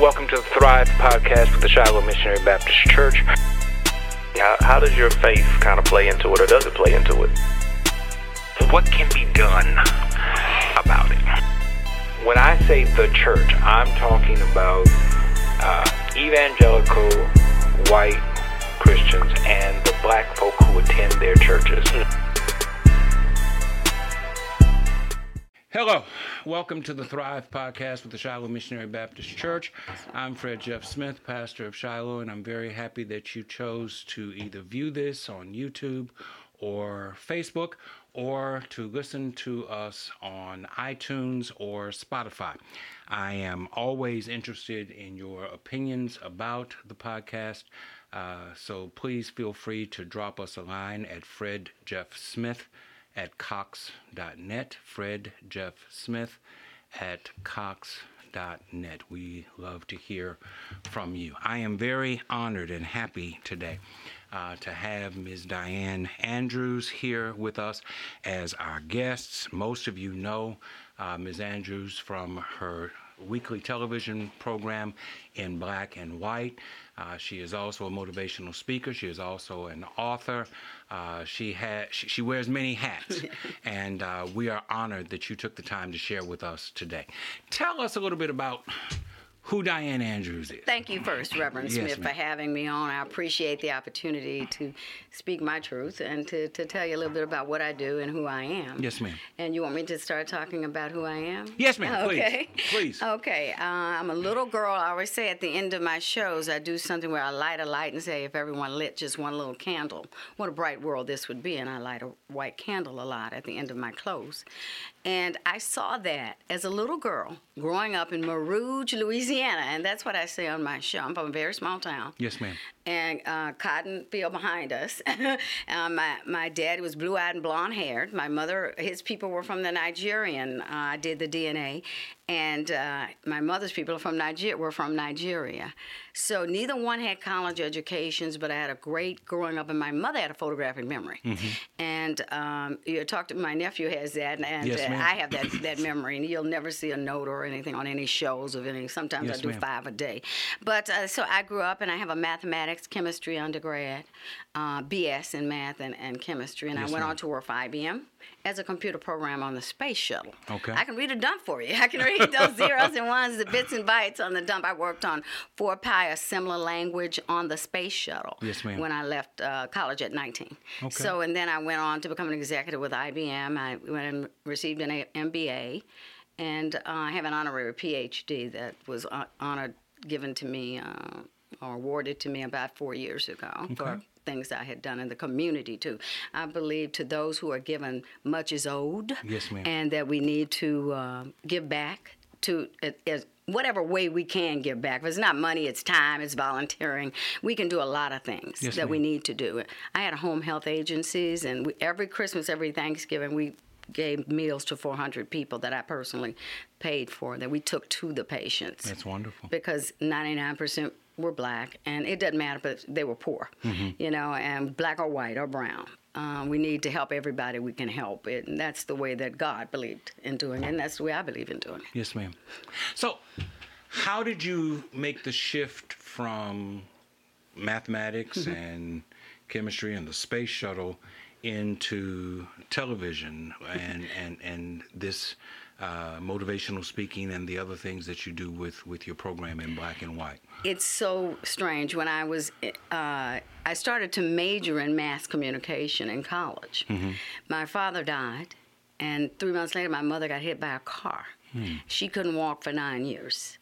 Welcome to the Thrive Podcast with the Shiloh Missionary Baptist Church. How, how does your faith kind of play into it, or does it play into it? What can be done about it? When I say the church, I'm talking about uh, evangelical white Christians and the black folk who attend their churches. Hello, welcome to the Thrive Podcast with the Shiloh Missionary Baptist Church. I'm Fred Jeff Smith, pastor of Shiloh, and I'm very happy that you chose to either view this on YouTube or Facebook or to listen to us on iTunes or Spotify. I am always interested in your opinions about the podcast. Uh, so please feel free to drop us a line at Fred Jeff Smith at cox.net. Fred Jeff Smith at cox.net. We love to hear from you. I am very honored and happy today uh, to have Ms. Diane Andrews here with us as our guests. Most of you know uh, Ms. Andrews from her weekly television program in black and white. Uh, she is also a motivational speaker. She is also an author. Uh, she has she, she, wears many hats, and uh, we are honored that you took the time to share with us today. Tell us a little bit about who Diane Andrews is. Thank you first, Reverend Yes, Smith, ma'am. for having me on. I appreciate the opportunity to speak my truth and to, to tell you a little bit about what I do and who I am. Yes, ma'am. And you want me to start talking about who I am? Yes, ma'am, please. Okay. Please. Okay. Uh, I'm a little girl. I always say at the end of my shows, I do something where I light a light and say, if everyone lit just one little candle, what a bright world this would be. And I light a white candle a lot at the end of my close. And I saw that as a little girl growing up in Mer Rouge, Louisiana. And that's what I say on my show. I'm from a very small town Yes, ma'am. And uh, cotton field behind us. uh, my my dad was blue eyed and blonde haired. My mother, his people were from the Nigerian. Uh, I did the DNA, and uh, my mother's people are from Nigeria. Were from Nigeria. So neither one had college educations, but I had a great growing up, and my mother had a photographic memory. And um, you talked to my nephew has that, and, and Yes, uh. I have that that memory, and you'll never see a note or anything on any shows of any. Sometimes Yes, I do ma'am. five a day. But uh, so I grew up and I have a mathematics, chemistry undergrad, uh, BS in math and, and chemistry, and Yes, I went ma'am. on to work for IBM as a computer programmer on the space shuttle. Okay. I can read a dump for you. I can read those zeros and ones, the bits and bytes on the dump. I worked on 4 pi assembler language on the space shuttle Yes, ma'am. when I left uh, college at 19. Okay. So, and then I went on to become an executive with IBM. I went and received an A- MBA, and uh, I have an honorary PhD that was uh, honored, given to me, uh, or awarded to me about four years ago for things I had done in the community too. I believe to those who are given, much is owed, Yes, ma'am. and that we need to uh, give back to whatever way we can give back. If it's not money, it's time, it's volunteering. We can do a lot of things Yes, that we need to do. I had home health agencies, and we, every Christmas, every Thanksgiving, we gave meals to 400 people that I personally paid for that we took to the patients That's wonderful. because 99% were black, and it doesn't matter, but they were poor, Mm-hmm. you know, and black or white or brown. Um, we need to help everybody we can help, it, and that's the way that God believed in doing it, and that's the way I believe in doing it. Yes, ma'am. So, how did you make the shift from mathematics Mm-hmm. and chemistry and the space shuttle into television and and and this uh, motivational speaking and the other things that you do with with your program in black and white? It's so strange. When I was, uh, I started to major in mass communication in college. My father died, and three months later, my mother got hit by a car. She couldn't walk for nine years,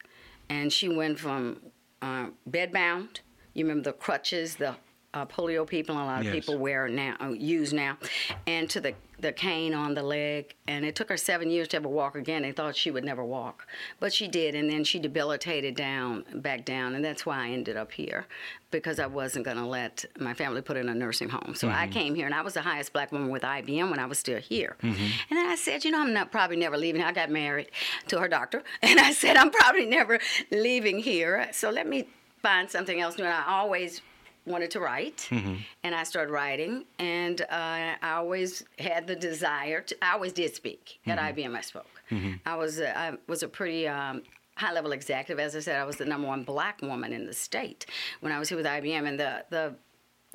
and she went from uh, bedbound. You remember the crutches, the uh, polio people, and a lot of Yes. people wear now, use now, and to the the cane on the leg. And it took her seven years to ever walk again. They thought she would never walk, but she did, and then she debilitated down, back down, and that's why I ended up here, because I wasn't going to let my family put her in a nursing home. So I mm-hmm. came here, and I was the highest black woman with IBM when I was still here. Mm-hmm. And then I said, you know, I'm not probably never leaving. I got married to her doctor, and I said I'm probably never leaving here. So let me find something else new. And I always wanted to write, and I started writing, and uh, I always had the desire to. I always did speak at IBM. I spoke. I was a, I was a pretty um, high level executive. As I said, I was the number one black woman in the state when I was here with IBM, and the the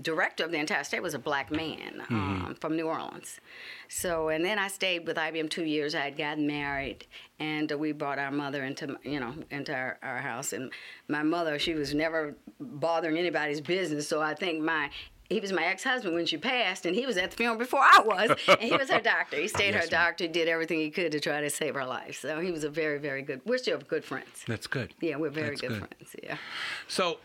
director of the entire state was a black man um, from New Orleans. So, and then I stayed with IBM two years. I had gotten married, and we brought our mother into, you know, into our, our house. And my mother, she was never bothering anybody's business. So I think my he was my ex-husband when she passed, and he was at the funeral before I was, and he was her doctor. He stayed Yes, her doctor, did everything he could to try to save her life. So he was a very, very good. We're still good friends. That's good. Yeah, we're very good, good. friends. Yeah. So,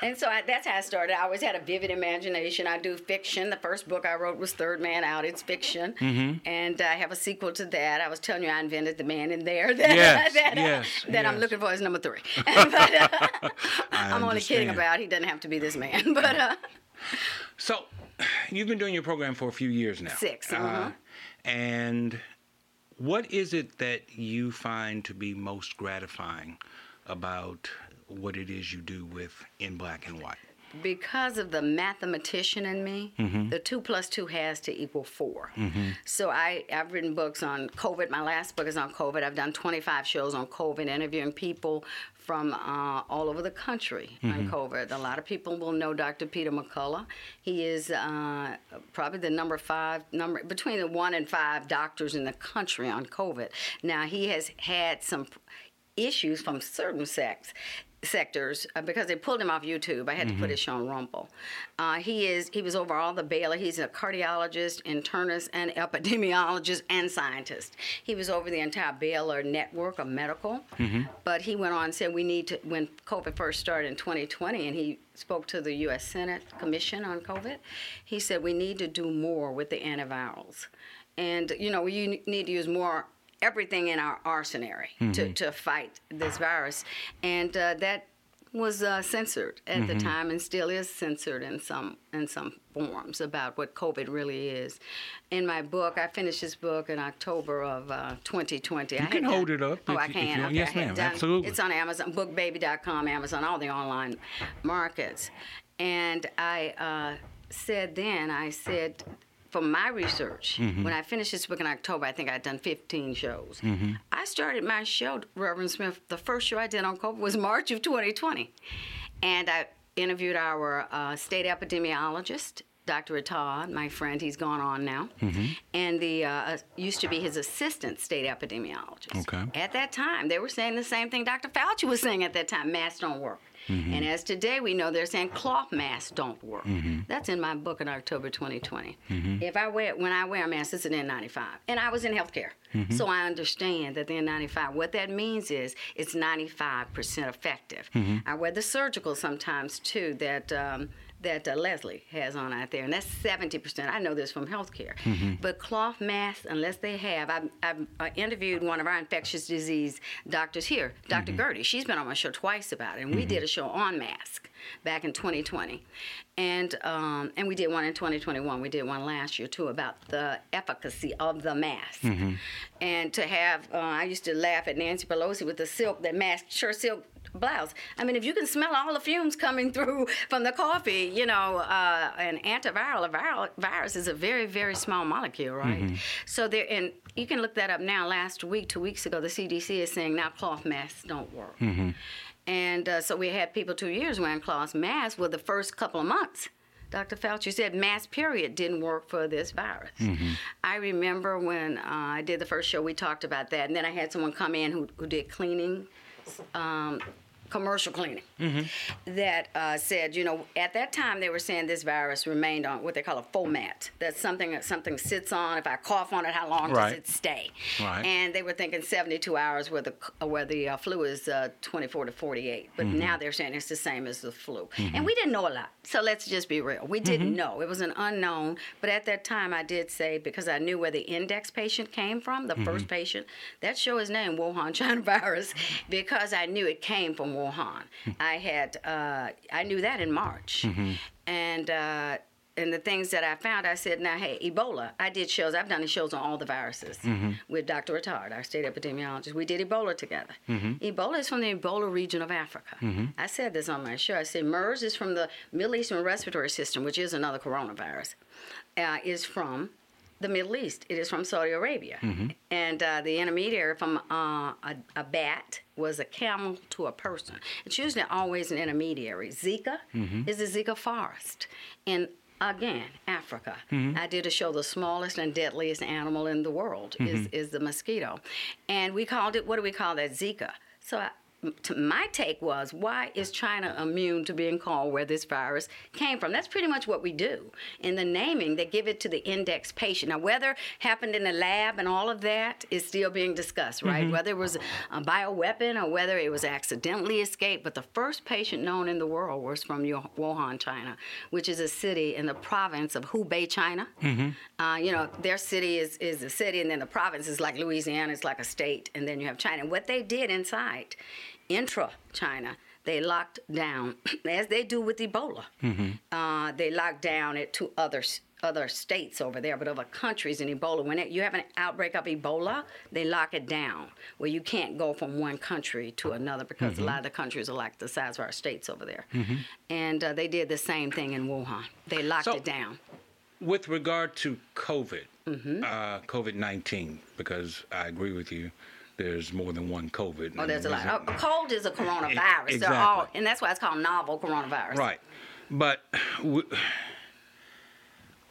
And so I, that's how I started. I always had a vivid imagination. I do fiction. The first book I wrote was Third Man Out. It's fiction, Mm-hmm. and I have a sequel to that. I was telling you I invented the man in there that, Yes, that, yes, that I'm looking for as number three. but, uh, I'm only kidding about. He doesn't have to be this man, but uh, So, you've been doing your program for a few years now. Six, Uh, uh-huh. and what is it that you find to be most gratifying about what it is you do with In Black and White? because of the mathematician in me, Mm-hmm. the two plus two has to equal 4 So I, I've written books on COVID. My last book is on COVID. I've done 25 shows on COVID, interviewing people from uh, all over the country on COVID. A lot of people will know Dr. Peter McCullough. He is uh, probably the number five, number between the one and five doctors in the country on COVID. Now he has had some issues from certain sects sectors uh, because they pulled him off YouTube. I had to put his show on Rumble. Uh, he is he was over all the Baylor. He's a cardiologist, internist, and epidemiologist and scientist. He was over the entire Baylor network of medical. But he went on and said we need to when COVID first started in 2020, and he spoke to the U.S. Senate Commission on COVID. He said we need to do more with the antivirals, and you know you need to use more everything in our arsenal to, to fight this virus. And uh, that was uh, censored at the time and still is censored in some in some forms about what COVID really is. In my book, I finished this book in October of uh, 2020. You can hold it up Oh, if I can. Okay, Yes, I ma'am. done- Absolutely. It's on Amazon, BookBaby.com, Amazon, all the online markets. And I uh, said then, I said, from my research, Mm-hmm. when I finished this book in October, I think I'd done 15 shows. I started my show, Reverend Smith, the first show I did on COVID was March of 2020. And I interviewed our uh, state epidemiologist, Dr. Atad, my friend, he's gone on now, and the uh, used to be his assistant state epidemiologist. Okay. At that time, they were saying the same thing Dr. Fauci was saying at that time: masks don't work. Mm-hmm. And as today we know, they're saying cloth masks don't work. Mm-hmm. That's in my book in October 2020. Mm-hmm. If I wear when I wear a mask, it's an N95, and I was in healthcare, so I understand that the N95. What that means is it's 95% effective. I wear the surgical sometimes too. That. Um, that uh, Leslie has on out there, and that's 70%. I know this from healthcare. But cloth masks, unless they have, I've, I've uh, interviewed one of our infectious disease doctors here, doctor Gertie. She's been on my show twice about it, and we did a show on mask back in 2020. And, um, and we did one in 2021. We did one last year too about the efficacy of the mask. And to have, uh, I used to laugh at Nancy Pelosi with the silk, that mask, sure silk blouse. I mean, if you can smell all the fumes coming through from the coffee, you know, uh, an antiviral, a viral, virus is a very, very small molecule, right? So there, and you can look that up now. Last week, two weeks ago, the CDC is saying now cloth masks don't work. And uh, so we had people two years wearing cloth masks. Well, the first couple of months, Dr. Fauci said mask period didn't work for this virus. I remember when uh, I did the first show, we talked about that, and then I had someone come in who, who did cleaning um, commercial cleaning that uh, said, you know, at that time they were saying this virus remained on what they call a fomite. That's something that something sits on. If I cough on it, how long Right. does it stay? Right. And they were thinking 72 hours where the where the uh, flu is uh, 24 to 48. But now they're saying it's the same as the flu. And we didn't know a lot. So let's just be real. We didn't know. It was an unknown. But at that time, I did say because I knew where the index patient came from, the first patient. That show is named Wuhan China virus because I knew it came from Wuhan. I had uh, I knew that in March, and. Uh, and the things that I found, I said, now, hey, Ebola. I did shows. I've done shows on all the viruses with Dr. Attard, our state epidemiologist. We did Ebola together. Ebola is from the Ebola region of Africa. I said this on my show. I said MERS is from the Middle Eastern Respiratory System, which is another coronavirus. Uh, is from the Middle East. It is from Saudi Arabia. And uh, the intermediary from uh, a, a bat was a camel to a person. It's usually always an intermediary. Zika is the Zika forest. In again, Africa. I did a show, the smallest and deadliest animal in the world is, is the mosquito. And we called it, what do we call that? Zika. So I, my take was why is China immune to being called where this virus came from? That's pretty much what we do. In the naming, they give it to the index patient. Now, whether happened in the lab and all of that is still being discussed, right? Whether it was a bioweapon or whether it was accidentally escaped. But the first patient known in the world was from Wuhan, China, which is a city in the province of Hubei, China. Uh, you know, their city is, is a city, and then the province is like Louisiana, it's like a state, and then you have China. And what they did inside, intra China, they locked down, as they do with Ebola. Uh, they locked down it to other other states over there, but other countries in Ebola. When it, you have an outbreak of Ebola, they lock it down where you can't go from one country to another because a lot of the countries are like the size of our states over there. And uh, they did the same thing in Wuhan. They locked So- it down. With regard to COVID, Mm-hmm. uh, COVID 19, because I agree with you, there's more than one COVID. Oh, there's a lot. There's- oh, A cold is a coronavirus. They're exactly. all, and that's why it's called novel coronavirus. Right. But w-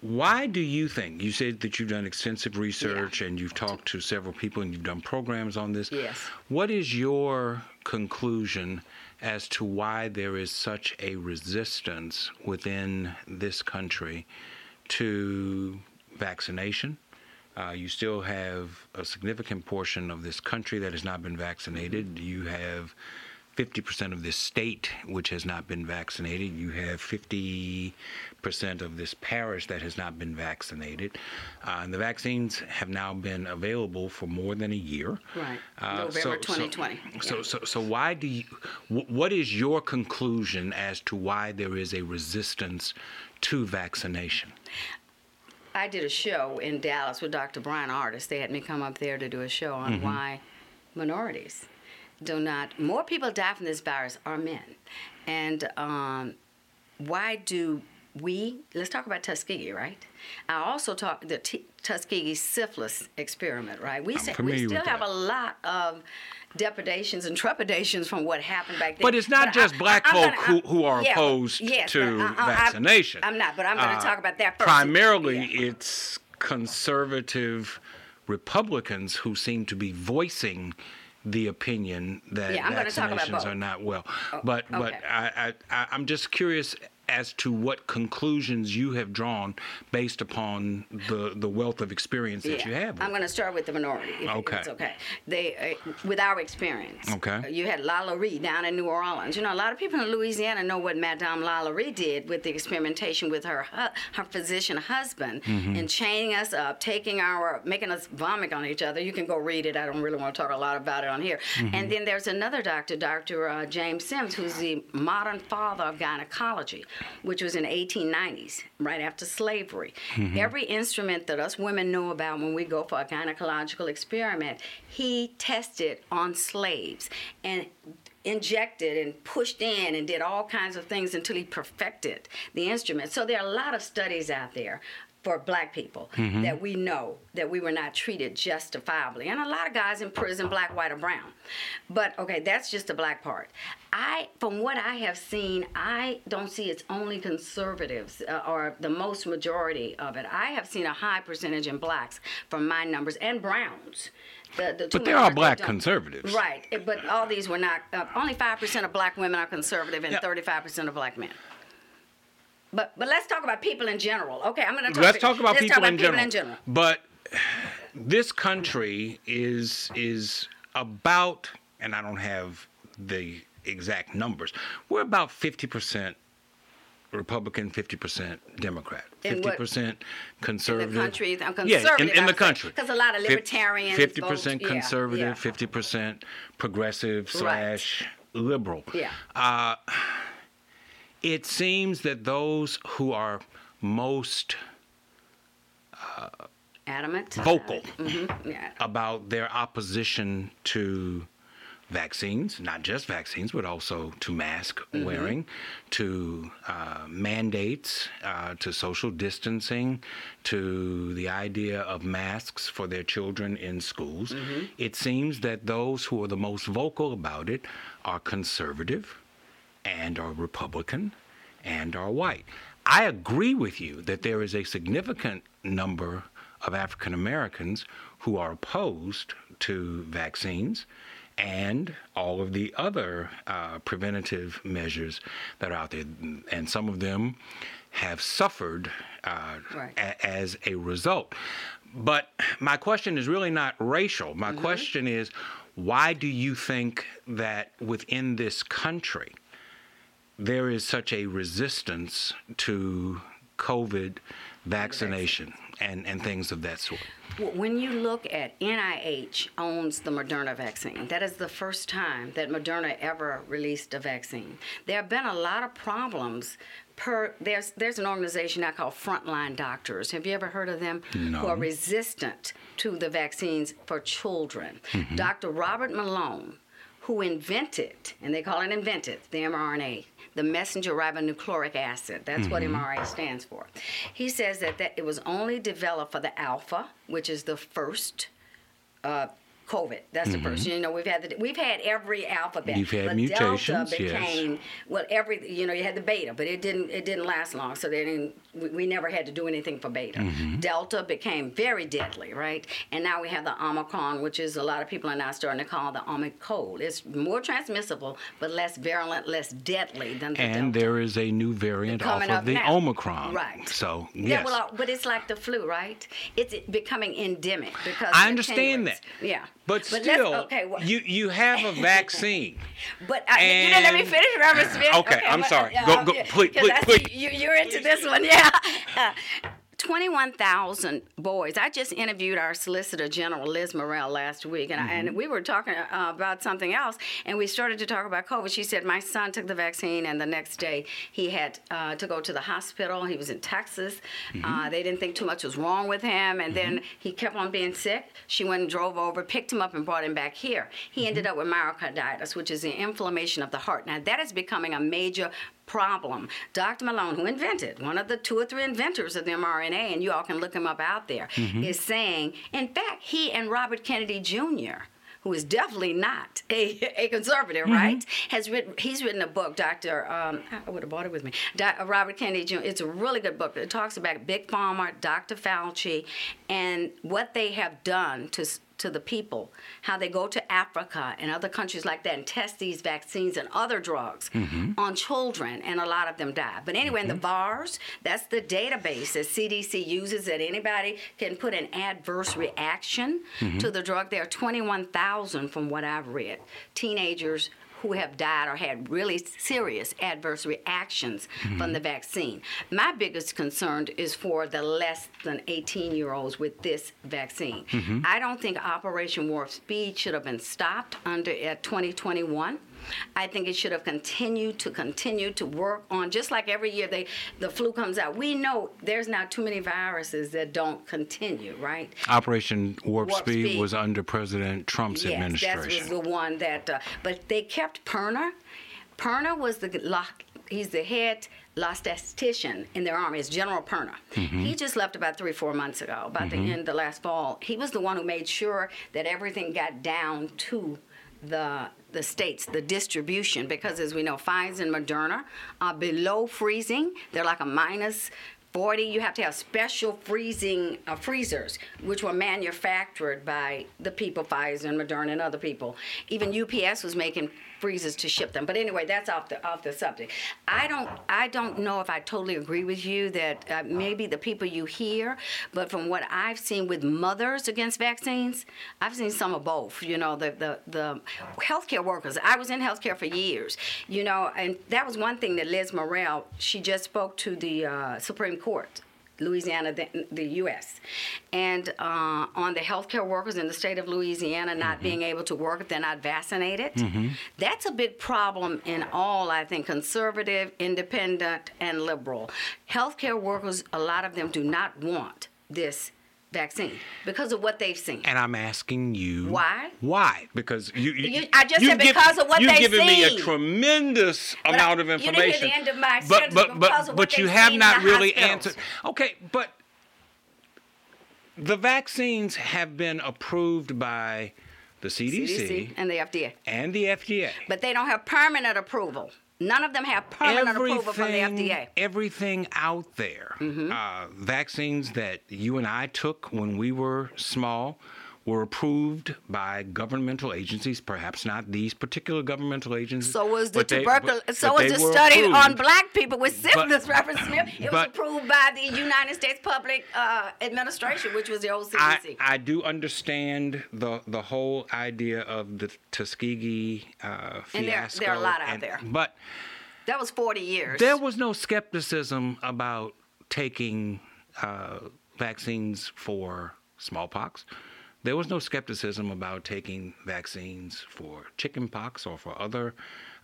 why do you think, you said that you've done extensive research and you've talked to several people and you've done programs on this. Yes. What is your conclusion as to why there is such a resistance within this country to vaccination? Uh, you still have a significant portion of this country that has not been vaccinated. You have 50% of this state which has not been vaccinated. You have 50% of this parish that has not been vaccinated. Uh, and the vaccines have now been available for more than a year. Right. Uh, November 2020. So, Yeah. so, so why do you? wh- What is your conclusion as to why there is a resistance to vaccination? I did a show in Dallas with Dr. Brian Artist. They had me come up there to do a show on Mm-hmm. why minorities do not. More people die from this virus are men, and um, why do we? Let's talk about Tuskegee, right? I also talk the T- Tuskegee syphilis experiment, right? We say, we still have that. a lot of depredations and trepidations from what happened back then. But it's not just black I'm folk gonna- who, who are yeah, opposed yes, to but I- I- I- vaccination. I'm not, but I'm going to Uh, talk about that first. Primarily, Yeah. it's conservative Republicans who seem to be voicing the opinion that Yeah, I'm gonna talk about vaccinations are not well. but but okay. I, I, I I'm just curious as to what conclusions you have drawn based upon the the wealth of experience that you have. I'm going to start with the minority. Okay. It's okay. They, uh, with our experience. Okay. You had LaLaurie down in New Orleans. You know, a lot of people in Louisiana know what Madame LaLaurie did with the experimentation with her hu- her physician husband Mm-hmm. and chaining us up, taking our, making us vomit on each other. You can go read it. I don't really want to talk a lot about it on here. Mm-hmm. And then there's another doctor, Dr. Uh, James Sims, who's the modern father of gynecology, which was in 1890s, right after slavery. Mm-hmm. Every instrument that us women know about when we go for a gynecological experiment, he tested on slaves and injected and pushed in and did all kinds of things until he perfected the instrument. So there are a lot of studies out there for black people that we know that we were not treated justifiably. And a lot of guys in prison, black, white, or brown. But okay, that's just the black part. I, from what I have seen, I don't see it's only conservatives uh, or the most majority of it. I have seen a high percentage in blacks from my numbers and browns. The, the But there are black conservatives. Right, eh, but all these were not. Uh, only five percent of black women are conservative, and thirty-five percent of black men. But but let's talk about people in general. Okay, I'm going to talk. Let's talk about, let's people, talk about in, people general. in general. But this country is is about, and I don't have the exact numbers. We're about fifty percent Republican, fifty percent Democrat, fifty percent conservative. country, I'm yeah, in, in the country, because a lot of libertarians Fifty percent yeah, conservative, yeah. fifty percent progressive Right. slash liberal. Yeah. Uh, it seems that those who are most Adamant. vocal Mhm, Yeah. about their opposition to vaccines, not just vaccines, but also to mask Mm-hmm. wearing, to uh, mandates, uh, to social distancing, to the idea of masks for their children in schools. Mm-hmm. It seems that those who are the most vocal about it are conservative and are Republican and are white. I agree with you that there is a significant number of African Americans who are opposed to vaccines and all of the other uh, preventative measures that are out there. And some of them have suffered uh, Right. a- as a result. But my question is really not racial. My question is why do you think that within this country there is such a resistance to COVID vaccination and, and things of that sort? When you look at NIH owns the Moderna vaccine, that is the first time that Moderna ever released a vaccine. There have been a lot of problems. Per there's there's an organization now called Frontline Doctors. Have you ever heard of them? No. Who are resistant to the vaccines for children. Mm-hmm. Dr. Robert Malone, who invented, and they call it invented, the mRNA, the messenger ribonucleic acid. That's what mRNA stands for. He says that, that it was only developed for the alpha, which is the first uh, COVID. That's the first. You know, we've had the, we've had every alphabet. You've had but mutations, Delta yes. well every. You know, you had the beta, but it didn't it didn't last long. So they didn't. We, we never had to do anything for beta. Mm-hmm. Delta became very deadly, right? And now we have the Omicron, which is a lot of people are now starting to call the Omicron. It's more transmissible, but less virulent, less deadly than the And Delta. there is a new variant off coming of the now. Omicron. Right. So, yes. Yeah, well, uh, but it's like the flu, right? It's becoming endemic because I understand that. Yeah, but let's- still, okay. Well, you, you have a vaccine. but I, you didn't let me and- finish, Reverend Smith. Okay, I'm but- sorry. uh, Go- go- please- please- please. You, you're into this one, yeah. Uh, 21,000 boys. I just interviewed our Solicitor General, Liz Murrill, last week, and, Mm-hmm. and we were talking uh, about something else, and we started to talk about COVID. She said, My son took the vaccine, and the next day he had uh, to go to the hospital. He was in Texas. Mm-hmm. Uh, they didn't think too much was wrong with him, and then he kept on being sick. She went and drove over, picked him up, and brought him back here. He ended Mm-hmm. up with myocarditis, which is the inflammation of the heart. Now, that is becoming a major problem. Dr. Malone, who invented, one of the two or three inventors of the mRNA, and you all can look him up out there, mm-hmm. is saying, in fact, he and Robert Kennedy Jr., who is definitely not a, a conservative, mm-hmm. right? Has written. He's written a book, Doctor. Um, I would have bought it with me. Doc, uh, Robert Kennedy Jr. It's a really good book. It talks about Big Pharma, Dr. Fauci, and what they have done to to the people, how they go to Africa and other countries like that and test these vaccines and other drugs mm-hmm. on children, and a lot of them die. But anyway, in the mm-hmm. VAERS, that's the database that CDC uses that anybody can put an adverse reaction mm-hmm. to the drug. There are 21,000 from what I've read, teenagers who have died or had really serious adverse reactions from mm-hmm. the vaccine. My biggest concern is for the less than 18 year olds with this vaccine. Mm-hmm. I don't think Operation Warp Speed should have been stopped under at 2021. I think it should have continued to continue to work on just like every year they the flu comes out. We know there's not too many viruses that don't continue, right? Operation Warp, Warp Speed, Speed. was under President Trump's Yes, administration. that was the one that. Uh, but they kept Perna. Perna was the lo- he's the head statistician in their army. It's General Perna. He just left about three, four months ago, about the end of the last fall. He was the one who made sure that everything got down to the the states, the distribution, because as we know, Pfizer and Moderna are below freezing. They're like a minus 40. You have to have special freezing uh, freezers, which were manufactured by the people, Pfizer and Moderna and other people. Even UPS was making freezers to ship them. But anyway, that's off the off the subject. I don't I don't know if I totally agree with you that uh, maybe the people you hear, but from what I've seen with mothers against vaccines, I've seen some of both. You know, the the the healthcare workers. I was in healthcare for years. You know, and that was one thing that Liz Murrill she just spoke to the uh, Supreme Court. Louisiana, the, the U.S., and uh, on the healthcare workers in the state of Louisiana not being able to work if they're not vaccinated. That's a big problem in all, I think, conservative, independent, and liberal. Healthcare workers, a lot of them do not want this vaccine because of what they've seen. And I'm asking you Why? Why? Because you, you, You- I just you've said because of what they've seen. You've given me a tremendous But amount I- of you didn't hear information. the end of my but but because but but you have not really hospitals. answered. Okay, but the vaccines have been approved by the CDC, CDC and the FDA. and the FDA. But they don't have permanent approval. None of them have permanent approval from the FDA. Everything out there, Mm-hmm. uh, vaccines that you and I took when we were small, were approved by governmental agencies. Perhaps not these particular governmental agencies. So was the tuberculosis. so was the study on black people with syphilis, Reverend Smith. It was approved by the United States Public uh, Administration, which was the old I, CDC. I do understand the the whole idea of the Tuskegee uh, fiasco. And there- there are a lot out and- there. But that was 40 years. there was no skepticism about taking uh, vaccines for smallpox. There was no skepticism about taking vaccines for chickenpox or for other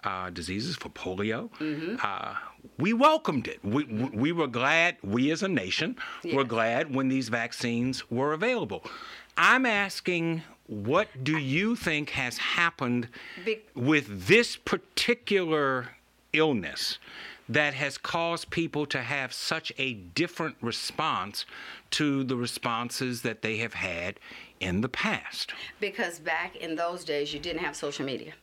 uh, diseases, for polio. Mm-hmm. Uh, we welcomed it. We, we we were glad, we as a nation were glad when these vaccines were available. I'm asking, what do you think has happened Be- with this particular illness that has caused people to have such a different response to the responses that they have had in the past. because back in those days, you didn't have social media.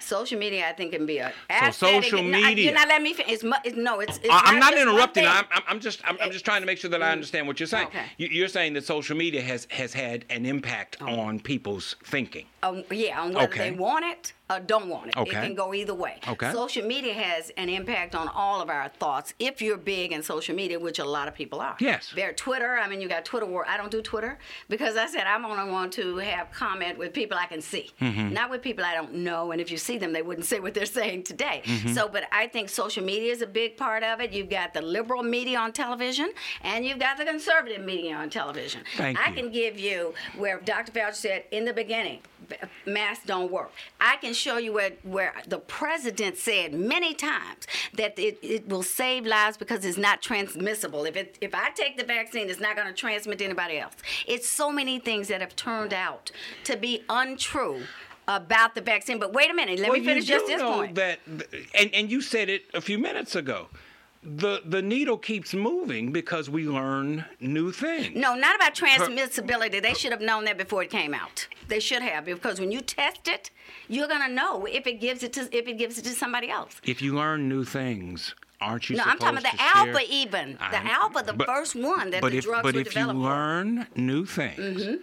Social media, I think, can be a so social media- You're not letting me. It's, it's no. It's. it's I'm not one interrupting. I'm, I'm, just I'm, I'm just trying to make sure that I mm. understand what you're saying. Okay. You, you're saying that social media has has had an impact oh. on people's thinking. Um, yeah, on whether Okay. they want it or don't want it. Okay. It can go either way. Okay. Social media has an impact on all of our thoughts if you're big in social media, which a lot of people are. Yes. They're Twitter. I mean, you got Twitter war. I don't do Twitter because I said I'm only want to have comment with people I can see, Mm-hmm. not with people I don't know. And if you see them, they wouldn't say what they're saying today. Mm-hmm. So, but I think social media is a big part of it. You've got the liberal media on television, and you've got the conservative media on television. Thank I you. can give you where Dr. Fauci said in the beginning, masks don't work. I can show you where, where the president said many times that it, it will save lives because it's not transmissible. If it, if I take the vaccine, it's not going to transmit to anybody else. It's so many things that have turned out to be untrue about the vaccine. But wait a minute, let well, me finish you just this know point. that, and and you said it a few minutes ago. The the needle keeps moving because we learn new things. No, not about transmissibility. They should have known that before it came out. They should have because when you test it, you're gonna know if it gives it to if it gives it to somebody else. If you learn new things, aren't you No, I'm talking about the alpha even. The I'm- alpha, the but- first one that but the if, drugs But were if you developed for. learn new things, Mm-hmm.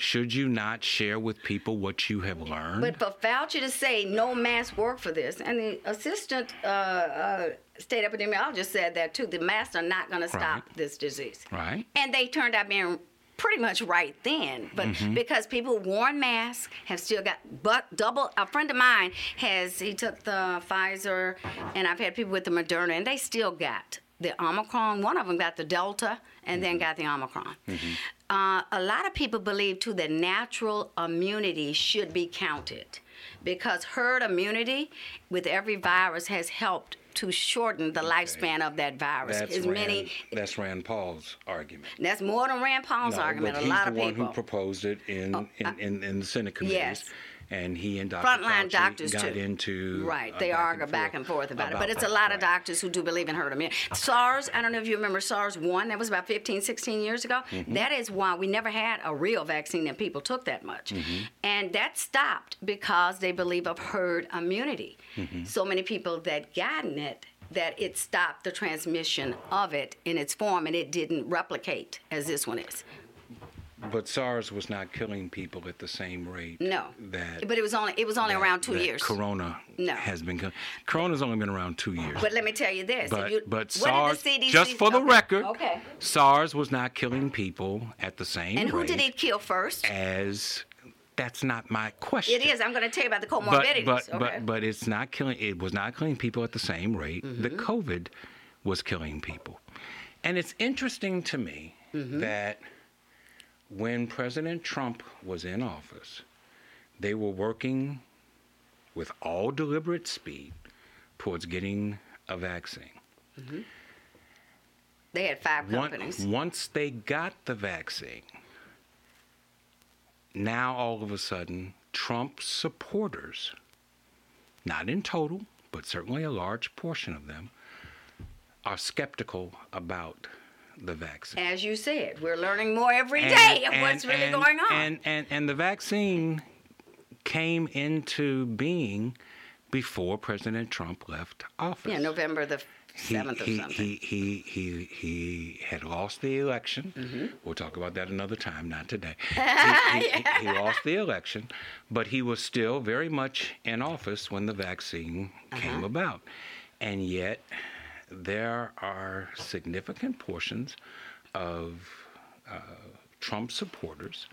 Should you not share with people what you have learned? But for Fauci to say no mask work for this, and the assistant uh, uh, state epidemiologist said that too, the masks are not going to stop this disease. right? And they turned out being pretty much right then, but Mm-hmm. because people worn masks, have still got but double. A friend of mine has he took the Pfizer, and I've had people with the Moderna, and they still got the Omicron. One of them got the Delta, and then got the Omicron. Uh, a lot of people believe too that natural immunity should be counted because herd immunity with every virus has helped to shorten the lifespan of that virus. That's as Rand, many that's Rand Paul's argument. that's more than Rand Paul's No, argument. but A lot the of one people. Oh, who proposed it in in, in, in the Senate committees. Yes. And he and Dr. Frontline Fauci doctors got too. into right, they argue and back and forth about, it. But it's a lot of doctors who do believe in herd immunity. SARS, I don't know if you remember SARS 1, that was about 15, 16 years ago. Mm-hmm. That is why we never had a real vaccine that people took that much. Mm-hmm. And that stopped because they believe of herd immunity. Mm-hmm. So many people that gotten it that it stopped the transmission of it in its form and it didn't replicate as this one is. But SARS was not killing people at the same rate. No. That But it was only it was only that- around two years. Corona No. has been. Corona's only been around two years. But let me tell you this. But, you, but what did SARS, the CDC just for the record, Okay. SARS was not killing people at the same And who did it kill first? as. That's not my question. It is. I'm going to tell you about the But comorbidities. but okay. but but it's not killing. It was not killing people at the same rate Mm-hmm. that COVID was killing people, and it's interesting to me Mm-hmm. that when President Trump was in office, they were working with all deliberate speed towards getting a vaccine. Mm-hmm. they had five Once, companies. once they got the vaccine, now all of a sudden, Trump supporters, not in total, but certainly a large portion of them, are skeptical about the vaccine. As you said, we're learning more every And- day of and- what's really and- going on. And, and, and the vaccine came into being before President Trump left office. yeah, November the he, 7th or he, something. He, he, he, he had lost the election. Mm-hmm. We'll talk about that another time, not today. he, he lost the election, but he was still very much in office when the vaccine Uh-huh. came about. And yet, there are significant portions of uh, Trump supporters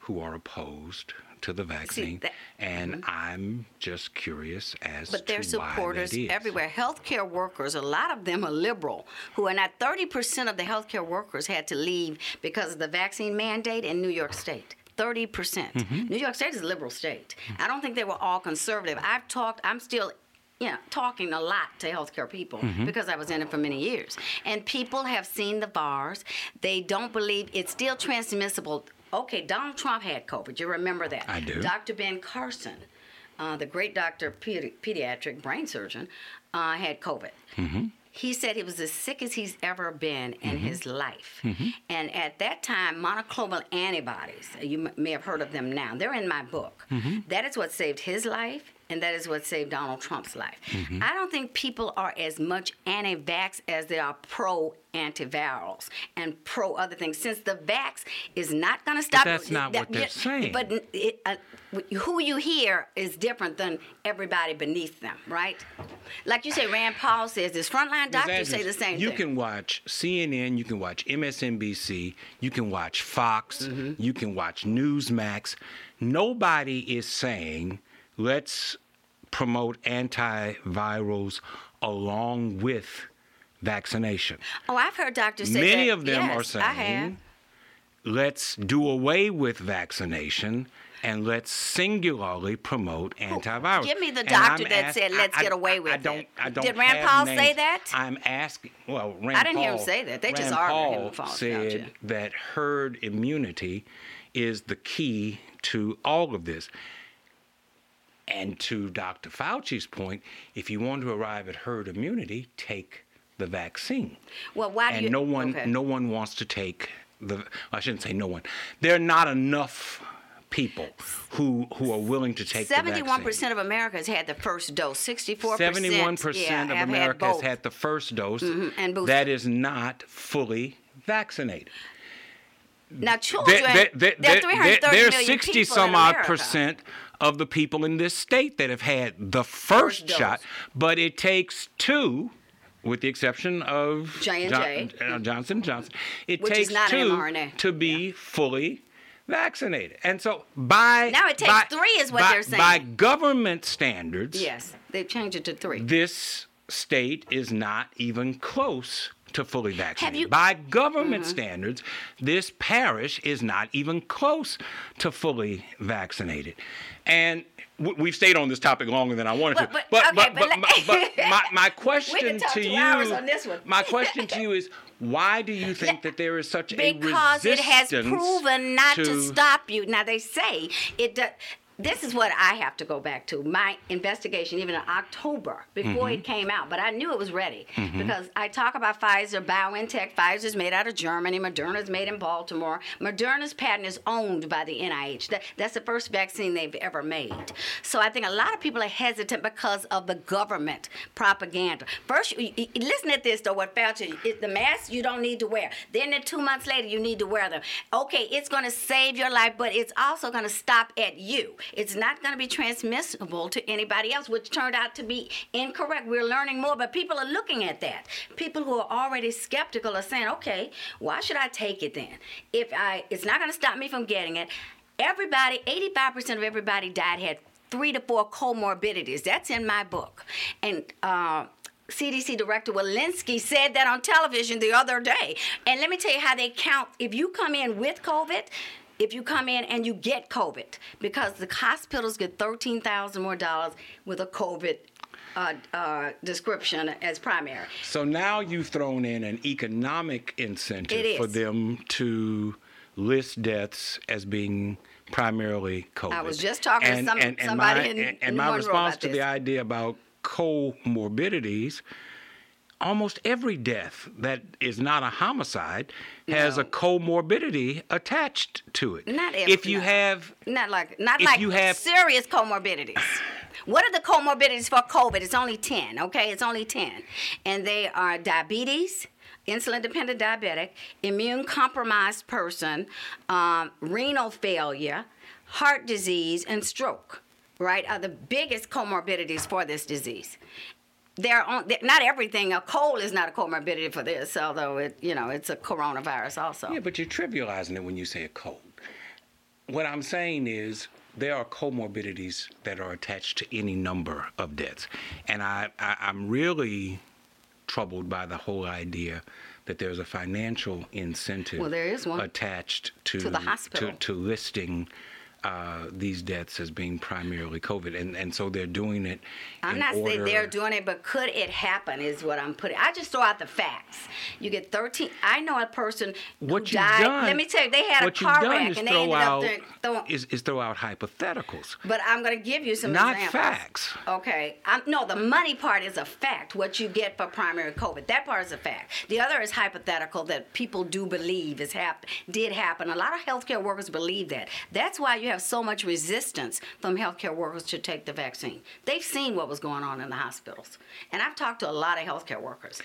who are opposed to the vaccine. that- and I'm just curious as But to why supporters that is. everywhere. Healthcare workers, a lot of them are liberal, who are not 30% of the healthcare workers had to leave because of the vaccine mandate in New York State. 30%. percent Mm-hmm. New York State is a liberal state. I don't think they were all conservative. I've talked, I'm still you know, talking a lot to healthcare people Mm-hmm. because I was in it for many years. And people have seen the bars. They don't believe it's still transmissible. Okay, Donald Trump had COVID. You remember that. I do. Dr. Ben Carson, uh, the great doctor, pedi- pediatric brain surgeon, uh, had COVID. He said he was as sick as he's ever been in his life. And at that time, monoclonal antibodies, you may have heard of them now, they're in my book. That is what saved his life. And that is what saved Donald Trump's life. I don't think people are as much anti vax as they are pro antivirals and pro other things. Since the vax is not going to stop that's not what they're yeah, saying. But it, uh, who you hear is different than everybody beneath them, right? Like you say, Rand Paul says this. Frontline doctors say the same you thing. You can watch CNN, you can watch MSNBC, you can watch Fox, Mm-hmm. you can watch Newsmax. Nobody is saying let's promote antivirals along with vaccination. oh, I've heard doctors say Many that. of them yes, are saying let's do away with vaccination and let's singularly promote antivirals. give me the doctor that ask- said, "Let's I- get away with I don't, it." I don't Did Rand Paul say that? I'm asking. Well, Rand I didn't hear him say that. They just Rand argued him Paul false said that herd immunity is the key to all of this. And to Dr. Fauci's point, if you want to arrive at herd immunity, take the vaccine Well, why do and you? no one okay. no one wants to take the I shouldn't say no one. There are not enough people who who are willing to take Seventy-one the vaccine. Seventy-one percent of Americans had the first dose. Sixty-four percent. 71% of America has had had the first dose. Mm-hmm, and boosted. that is not fully vaccinated. Now, children. There, there, there there, 330 there, there are 60 people some odd percent of the people in this state that have had the first, First shot, but it takes two. With the exception of J&J. John- uh, Johnson Johnson, it Which takes two to be fully vaccinated, and so by Now it takes by- three is what by- they're saying. By government standards, Yes, they've changed it to three. this state is not even close to fully vaccinated. you- Mm-hmm. By government standards, this parish is not even close to fully vaccinated. And w- we've stayed on this topic longer than I wanted to. but- but, okay, but, but but, my, but my, my question to you, on my question to you is, why do you think that there is such a resistance? because it has proven not to, to stop you. Now they say it. does. This is what I have to go back to my investigation, even in October before Mm-hmm. it came out. But I knew it was ready because I talk about Pfizer, BioNTech. Pfizer's made out of Germany. Moderna's made in Baltimore. Moderna's patent is owned by the NIH. That, that's the first vaccine they've ever made. So I think a lot of people are hesitant because of the government propaganda. First, you, you- listen at this though. What Fauci, it, the mask you don't need to wear. Then, then two months later, you need to wear them. Okay, it's going to save your life, but it's also going to stop at you. It's not going to be transmissible to anybody else, which turned out to be incorrect. We're learning more, but people are looking at that. People who are already skeptical are saying, okay, why should I take it then? If I, it's not going to stop me from getting it. Everybody, 85% of everybody died had three to four comorbidities. That's in my book. And uh, CDC Director Walensky said that on television the other day. And let me tell you how they count. If you come in with COVID, if you come in and you get COVID, because the hospitals get thirteen thousand more dollars with a COVID uh, uh, description as primary. So now you've thrown in an economic incentive for them to list deaths as being primarily COVID. I was just talking to some- somebody my, in- and, in and my response to the idea about comorbidities. Almost every death that is not a homicide has a comorbidity attached to it. Not every- if you no. have Not like not like you have- serious comorbidities. What are the comorbidities for COVID? It's only 10, okay? It's only 10. And they are diabetes, insulin dependent diabetic, immune compromised person, um, renal failure, heart disease, and stroke, right? Are the biggest comorbidities for this disease. They're on, they're- not everything. A cold is not a comorbidity for this, although it, you know, it's a coronavirus also. Yeah, but you're trivializing it when you say a cold. What I'm saying is there are comorbidities that are attached to any number of deaths. And I, I, I'm really troubled by the whole idea that there's a financial incentive Well, there is one. attached to, To the hospital. to, to listing uh, these deaths as being primarily COVID. And, and so they're doing it. I'm not saying they're doing it, but could it happen? Is what I'm putting. I just throw out the facts. You get 13. I know a person What who died. done, Let me tell you, they had a car wreck and they ended out, up there throwing. is, is throw out hypotheticals, but I'm going to give you some not examples. facts. Okay. I'm, no, the money part is a fact. What you get for primary COVID, that part is a fact. The other is hypothetical that people do believe is hap- did happen. A lot of healthcare workers believe that. That's why you have so much resistance from healthcare workers to take the vaccine. They've seen what was going on in the hospitals, and I've talked to a lot of healthcare workers.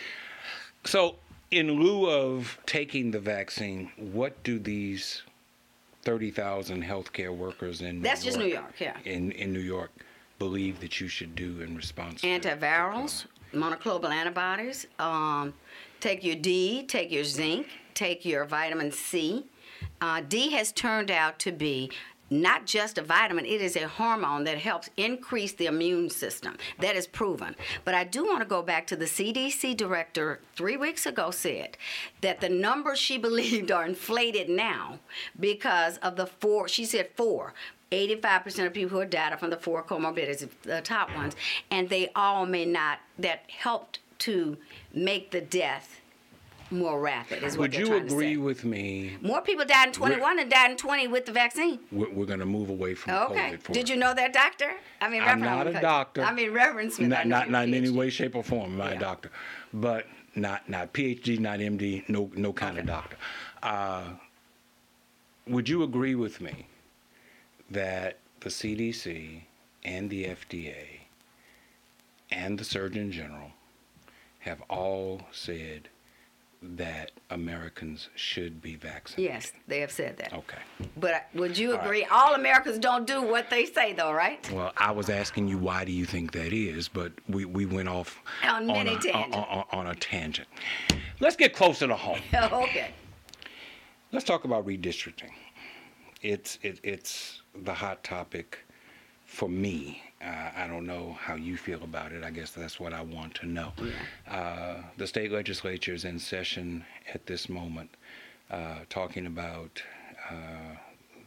So, in lieu of taking the vaccine, what do these 30,000 healthcare workers in New That's just York, New York, yeah. In, in New York believe that you should do in response to antivirals, monoclonal antibodies. Um, take your D, take your zinc, take your vitamin C. Uh, D has turned out to be not just a vitamin, it is a hormone that helps increase the immune system. That is proven. But I do want to go back to the CDC director three weeks ago said that the numbers she believed are inflated now because of the four, she said four. 85% of people who are data from the four comorbidities, the top ones, and they all may not, that helped to make the death more rapid, is what Would you agree with me? More people died in 21 than died in 20 with the vaccine. We're, we're going to move away from Okay. COVID. For Did you know that, doctor? I mean, I'm Reverend, not a doctor. I mean, Reverend Smith. Not, not, not in any way, shape, or form. a Yeah. doctor, but not not PhD, not MD, no no kind of doctor. Uh, would you agree with me that the CDC and the FDA and the Surgeon General have all said that Americans should be vaccinated? Yes, they have said that. Okay. But would you All right. agree? All Americans don't do what they say, though, right? Well, I was asking you why do you think that is, but we, we went off On many a, tangents. On, on- on a tangent. Let's get closer to home. okay. Let's talk about redistricting. It's it, it's the hot topic for me. Uh, I don't know how you feel about it. I guess that's what I want to know. Uh, the state legislature is in session at this moment, uh, talking about uh,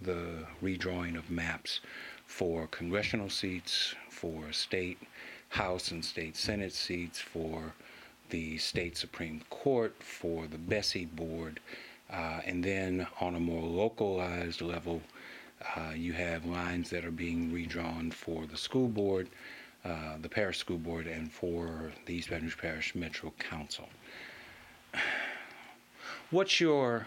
the redrawing of maps for congressional seats, for state House and state Senate seats, for the state Supreme Court, for the BESE Board, uh, and then on a more localized level, uh, you have lines that are being redrawn for the school board, uh, the parish school board, and for the East Baton Rouge Parish Metro Council. What's your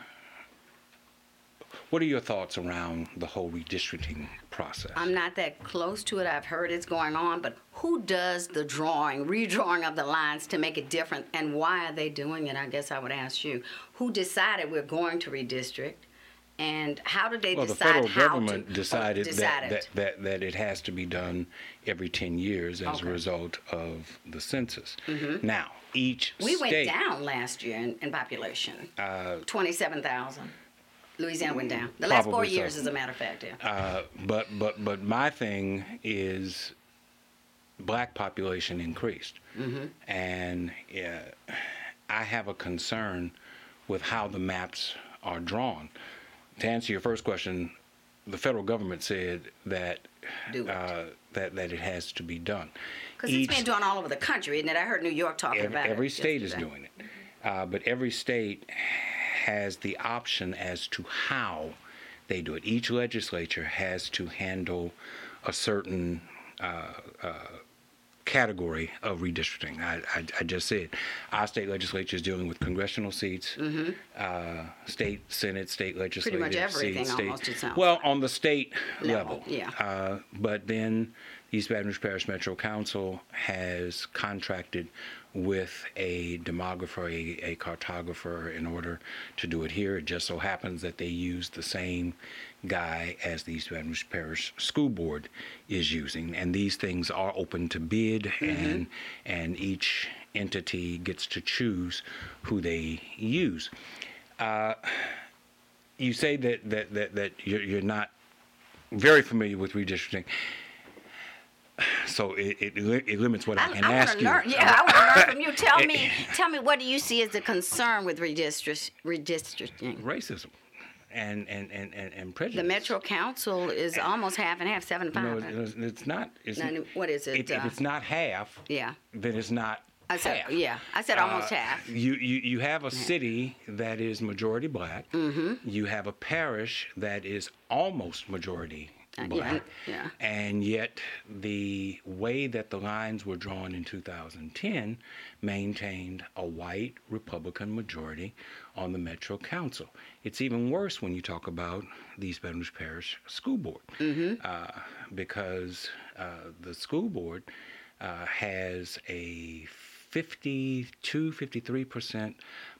what are your thoughts around the whole redistricting process? I'm not that close to it. I've heard it's going on, but who does the drawing, redrawing of the lines to make it different, and why are they doing it? I guess I would ask you. Who decided we're going to redistrict, and how did they decide? well, the federal government decided, That, that, that, that it has to be done every 10 years as Okay. a result of the census. Now, each we went down last year in, in population, uh, twenty-seven thousand. Louisiana went down. The last four so. years, as a matter of fact, yeah. uh, but, but, but my thing is black population increased. Mm-hmm. And uh, I have a concern with how the maps are drawn. To answer your first question, the federal government said that uh, that that it has to be done. Because it's been done all over the country, isn't it? I heard New York talking every, about it. every state is doing it, uh, but every state has the option as to how they do it. Each legislature has to handle a certain uh, uh, category of redistricting. I, I, I just said our state legislature is dealing with congressional seats, uh, state senate, state legislative Mm-hmm. much everything seats. State, almost, it sounds well, on the state Level, level, yeah. Uh, but then East Baton Rouge Parish Metro Council has contracted with a demographer, a, a cartographer, in order to do it here. It just so happens that they use the same guy as the East Baton Rouge Parish School Board is using, and these things are open to bid, Mm-hmm. and and each entity gets to choose who they use. Uh, you say that that that, that you're, you're not very familiar with redistricting. So it, it, it limits what I, I, can I ask to you. Yeah, I want to learn from you. Tell me, tell me, what do you see as a concern with redistrict, redistricting? Racism and, and, and, and, and prejudice. The Metro Council is almost half and half, seven to No, it's, it's not. It's, what is it, If, if uh, it's not half, yeah, then it's not I said, half. yeah, I said almost Uh, half. You, you you have a city that is majority black. Mm-hmm. You have a parish that is almost majority Uh, yeah, black. yeah. And yet the way that the lines were drawn in 2010 maintained a white Republican majority on the Metro Council. It's even worse when you talk about the East Baton Rouge Parish School Board, uh, because uh, the school board uh, has a 52, 53 percent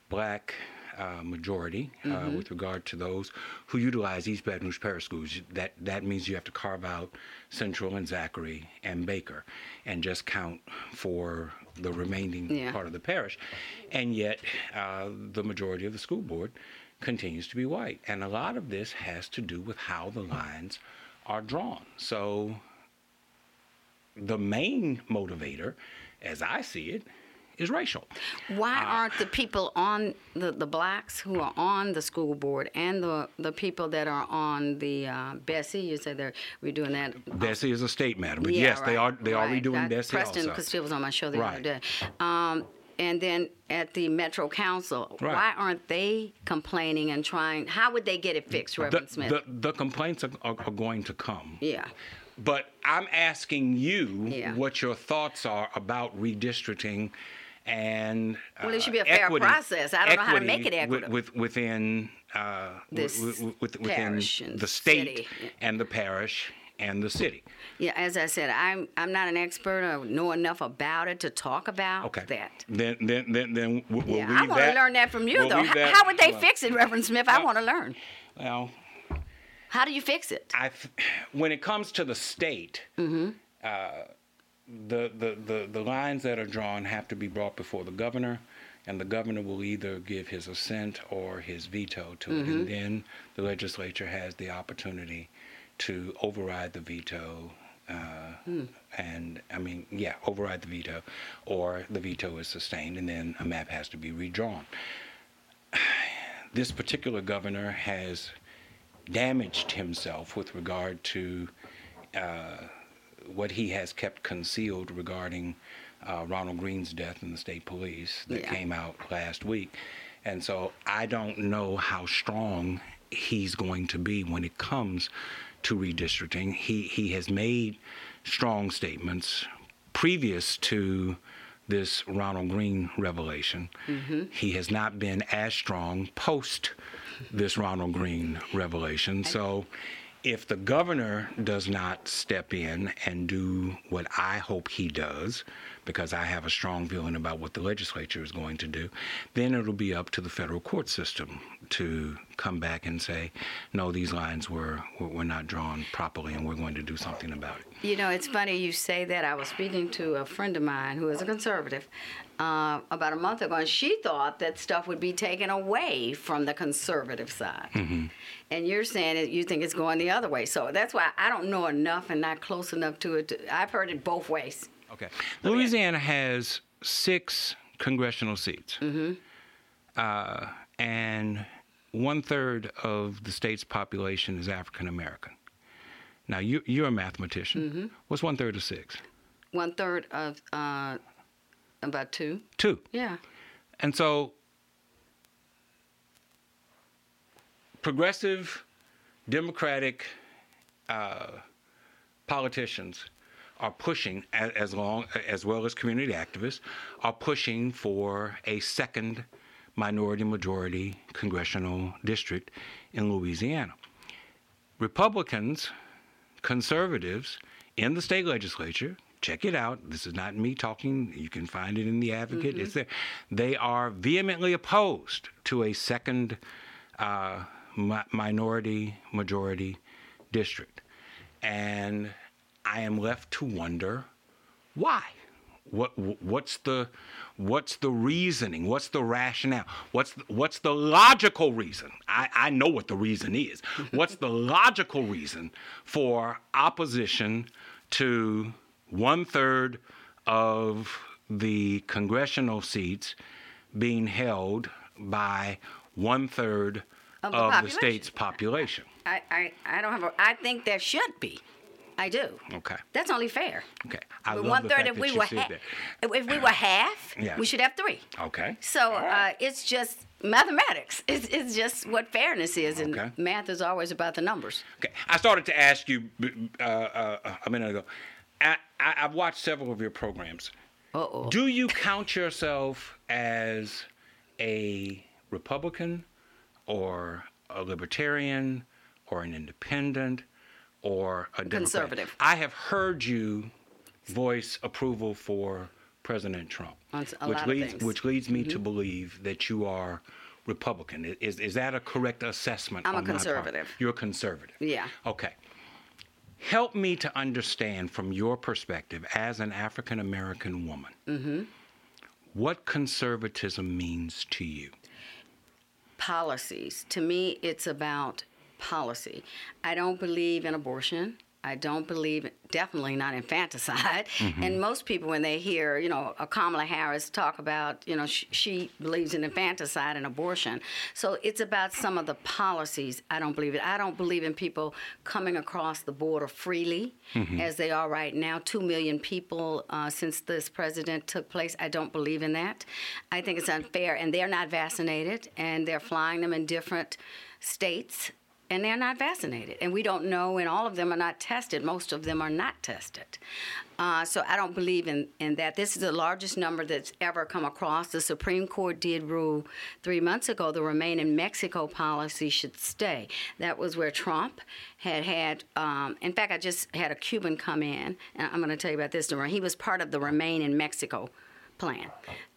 black uh, majority uh, with regard to those who utilize East Baton Rouge Parish schools. That that means you have to carve out Central and Zachary and Baker, and just count for the remaining Yeah. part of the parish, and yet uh, the majority of the school board continues to be white, and a lot of this has to do with how the lines are drawn. So the main motivator, as I see it, is racial. Why aren't the people on the, the blacks who are on the school board and the, the people that are on the uh, BESE? You said they're redoing that. BESE is a state matter, but Yeah, yes, they are right, they are redoing That- BESE Preston also. Castille was on my show the Right. other day. Um, and then at the Metro Council, Right. why aren't they complaining and trying? How would they get it fixed, The, Reverend Smith? the, the complaints are, are, are going to come. yeah. But I'm asking you Yeah. what your thoughts are about redistricting and Well, it uh, should be a fair equity- process. I don't know how to make it equitable. With, within uh, This wi- with, within the state city. and the parish and the city. Yeah, as I said, I'm I'm not an expert. I know enough about it to talk about Okay. that. Then then then then we'll, yeah, I want to learn that from you, we'll though. How, how would they well, fix it, Reverend Smith? I well- want to learn. Well, How do you fix it? I when it comes to the state, Mm-hmm. uh, the, the, the, the lines that are drawn have to be brought before the governor, and the governor will either give his assent or his veto to it, Mm-hmm. and then the legislature has the opportunity to override the veto. Uh, Hmm. And I mean, yeah, override the veto, or the veto is sustained, and then a map has to be redrawn. This particular governor has damaged himself with regard to uh, what he has kept concealed regarding uh, Ronald Greene's death in the state police that Yeah. came out last week. And so I don't know how strong he's going to be when it comes to redistricting. He, he has made strong statements previous to this Ronald Greene revelation. He has not been as strong post this Ronald Greene revelation. So if the governor does not step in and do what I hope he does, because I have a strong feeling about what the legislature is going to do, then it'll be up to the federal court system to come back and say, no, these lines were, were, not drawn properly and we're going to do something about it. You know, it's funny you say that. I was speaking to a friend of mine who is a conservative uh, about a month ago, and she thought that stuff would be taken away from the conservative side. And you're saying that you think it's going the other way. So that's why I don't know enough and not close enough to it. To, I've heard it both ways. Okay. Louisiana has six congressional seats. Uh, and one third of the state's population is African American. Now, you, you're a mathematician. What's one third of six? One third of uh, about two. Two. Yeah. And so, progressive Democratic uh, politicians are pushing, as long as well as community activists, are pushing for a second minority majority congressional district in Louisiana. Republicans, conservatives in the state legislature, check it out. This is not me talking. You can find it in the Advocate. It's there. They are vehemently opposed to a second uh, mi- minority majority district, and I am left to wonder why. What what's the what's the reasoning? What's the rationale? What's the, what's the logical reason? I, I know what the reason is. What's the logical reason for opposition to one third of the congressional seats being held by one third Of of, the the, state's population? I, I, I don't have a. I think there should be. I do. Okay. That's only fair. Okay. I But love one the third. fact If that we you were said ha- that. if we were half, Yeah. we should have three. Okay. So uh, it's just mathematics. It's, it's just what fairness is, and Okay. math is always about the numbers. Okay, I started to ask you uh, uh, a minute ago. I, I, I've watched several of your programs. Uh oh. Do you count yourself as a Republican or a Libertarian or an independent or a Democrat? Conservative. I have heard you voice approval for President Trump, On s- a which lot of leads things. Mm-hmm. me to believe that you are Republican. Is is that a correct assessment? I'm a on my part? conservative. You're a conservative. Yeah. Okay. Help me to understand from your perspective as an African American woman Mm-hmm. what conservatism means to you. policies. To me, it's about policy. I don't believe in abortion. I don't believe, definitely not infanticide. And most people, when they hear, you know, a Kamala Harris talk about, you know, sh- she believes in infanticide and abortion. So it's about some of the policies. I don't believe it. I don't believe in people coming across the border freely, as they are right now. Two million people uh, since this president took place. I don't believe in that. I think it's unfair, and they're not vaccinated, and they're flying them in different states and they're not vaccinated. And we don't know, and all of them are not tested. Most of them are not tested. Uh, so I don't believe in, in that. This is the largest number that's ever come across. The Supreme Court did rule three months ago the Remain in Mexico policy should stay. That was where Trump had had, um, in fact, I just had a Cuban come in, and I'm going to tell you about this. Tomorrow. He was part of the Remain in Mexico plan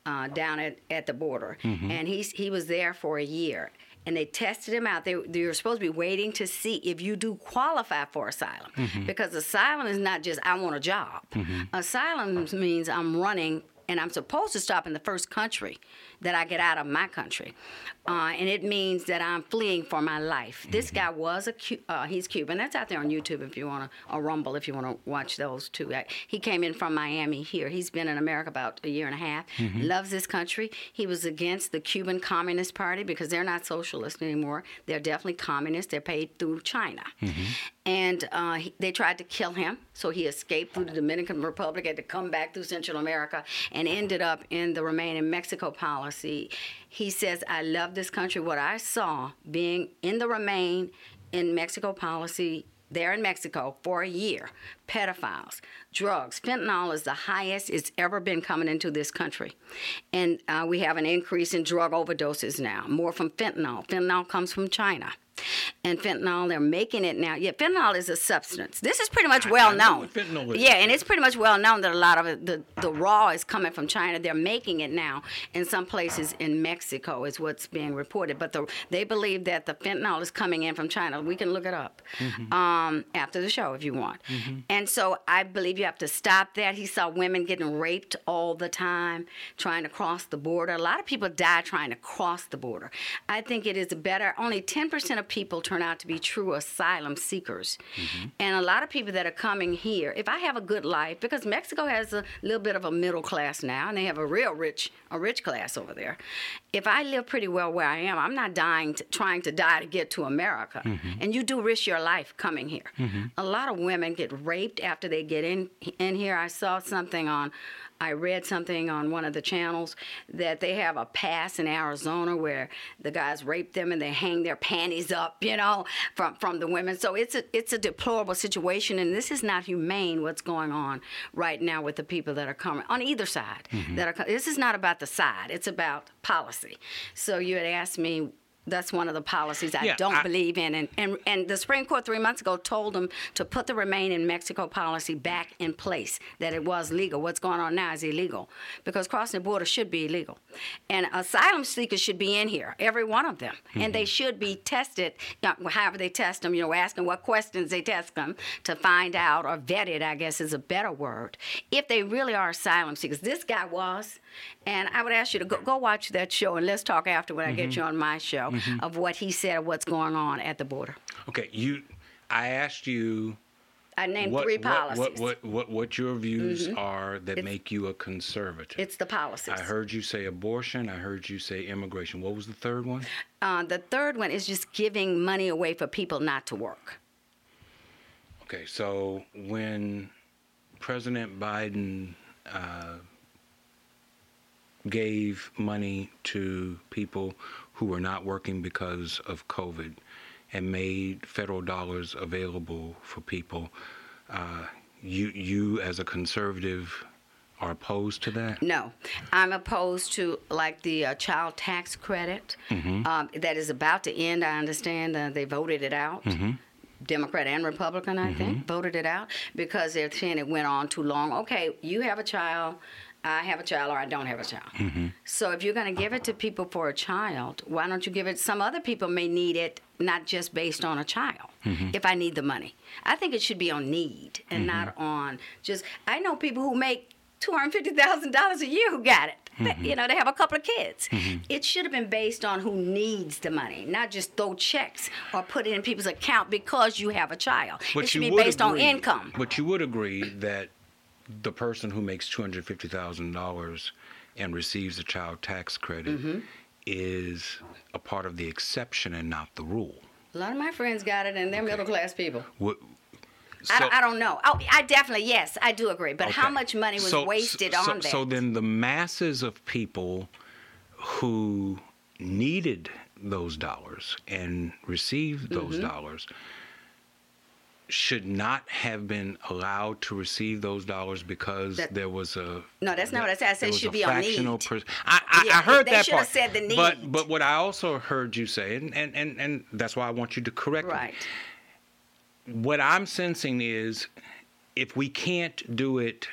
uh, down at, at the border. And he's, he was there for a year. And they tested him out. They, they were supposed to be waiting to see if you do qualify for asylum. Mm-hmm. Because asylum is not just, I want a job. Mm-hmm. Asylum means I'm running and I'm supposed to stop in the first country that I get out of my country. Uh, and it means that I'm fleeing for my life. This guy was a, Cu- uh, he's Cuban. That's out there on YouTube if you want to, or Rumble if you want to watch those two. Uh, He came in from Miami here. He's been in America about a year and a half. Loves this country. He was against the Cuban Communist Party because they're not socialist anymore. They're definitely communist. They're paid through China. And uh, he, they tried to kill him, so he escaped through the Dominican Republic, had to come back through Central America, and ended up in the Remain in Mexico policy. He says, I love this country. What I saw being in the Remain in Mexico policy there in Mexico for a year, pedophiles, drugs. Fentanyl is the highest it's ever been coming into this country. And uh, we have an increase in drug overdoses now, more from fentanyl. Fentanyl comes from China. And fentanyl, they're making it now. Yeah, fentanyl is a substance. This is pretty much well known. fentanyl is. Yeah, and it's pretty much well known that a lot of it, the, the raw is coming from China. They're making it now in some places in Mexico, is what's being reported. But the, they believe that the fentanyl is coming in from China. We can look it up um, after the show if you want. And so I believe you have to stop that. He saw women getting raped all the time trying to cross the border. A lot of people die trying to cross the border. I think it is better. Only 10% of people turn out to be true asylum seekers. Mm-hmm. And a lot of people that are coming here, if I have a good life, because Mexico has a little bit of a middle class now, and they have a real rich, a rich class over there. If I live pretty well where I am, I'm not dying, to, trying to die to get to America. Mm-hmm. And you do risk your life coming here. Mm-hmm. A lot of women get raped after they get in in here. I saw something on I read something on one of the channels that they have a pass in Arizona where the guys rape them and they hang their panties up, you know, from from the women. So it's a it's a deplorable situation, and this is not humane. What's going on right now with the people that are coming on either side? Mm-hmm. That are this is not about the side. It's about policy. So you had asked me that's one of the policies I Yeah, don't I- believe in. And, and, and the Supreme Court three months ago told them to put the Remain in Mexico policy back in place, that it was legal. What's going on now is illegal because crossing the border should be illegal. And asylum seekers should be in here, every one of them. And they mm-hmm. should be tested, however they test them, you know, asking what questions they test them to find out, or vetted, I guess is a better word, if they really are asylum seekers. This guy was. And I would ask you to go, go watch that show and let's talk after when I get you on my show of what he said of what's going on at the border. Okay, you. I asked you I named what three policies. what what what what your views are that make you a conservative. it's the policies. I heard you say abortion. I heard you say immigration. What was the third one? Uh, the third one is just giving money away for people not to work. Okay, so when President Biden uh, gave money to people who were not working because of COVID and made federal dollars available for people, uh, you you as a conservative are opposed to that? No, I'm opposed to like the uh, child tax credit Mm-hmm. um, that is about to end. I understand uh, they voted it out. Mm-hmm. Democrat and Republican, I think, voted it out because they're saying it went on too long. Okay, you have a child, I have a child, or I don't have a child. Mm-hmm. So if you're going to give it to people for a child, why don't you give it? Some other people may need it, not just based on a child. Mm-hmm. If I need the money, I think it should be on need and not Mm-hmm. on just. I know people who make two hundred fifty thousand dollars a year who got it. Mm-hmm. You know, they have a couple of kids. It should have been based on who needs the money, not just throw checks or put it in people's account because you have a child. it should be based on income. But you would agree that the person who makes two hundred fifty thousand dollars and receives a child tax credit Mm-hmm. is a part of the exception and not the rule. A lot of my friends got it, and they're middle class people. What, I, so- don't, I don't know. Oh, I definitely yes, I do agree. But how much money was So- wasted so, on that? So then the masses of people who needed those dollars and received those Mm-hmm. dollars should not have been allowed to receive those dollars because That- there was a No, that's not what I said. I said it should be on need. pers- I, I, Yeah, I heard they that should have part. said the But need. but what I also heard you say, and and and, and that's why I want you to correct me right. what I'm sensing is if we can't do it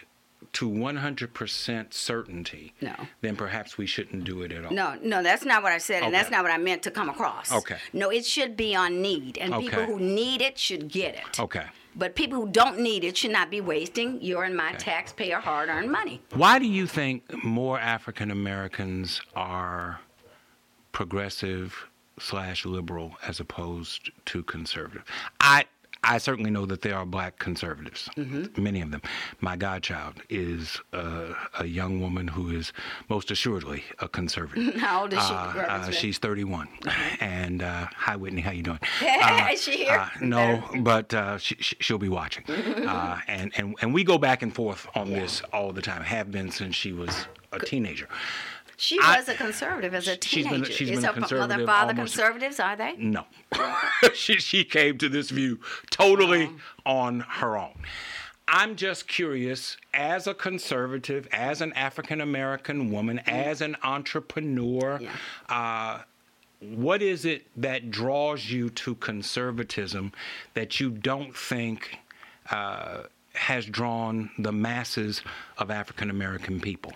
to 100% certainty, No. then perhaps we shouldn't do it at all. No, no, that's not what I said, and that's not what I meant to come across. Okay. No, it should be on need, and people who need it should get it. Okay. But people who don't need it should not be wasting your and my taxpayer hard-earned money. Why do you think more African Americans are progressive slash liberal as opposed to conservative? I I certainly know that there are black conservatives, Mm-hmm. many of them. My godchild is uh, a young woman who is most assuredly a conservative. How old is she? Uh, uh, she's 31. And uh, hi, Whitney, how you doing? Is she here? Uh, no, but uh, she, she'll be watching. Mm-hmm. Uh, and, and, and we go back and forth on this all the time, have been since she was a teenager. She I- was a conservative as a She's teenager. been a- she's Is been her conservative and father almost- conservatives? Are they? No. she, she came to this view totally Oh. on her own. I'm just curious, as a conservative, as an African American woman, as an entrepreneur. Yeah. uh, what is it that draws you to conservatism that you don't think uh, has drawn the masses of African American people?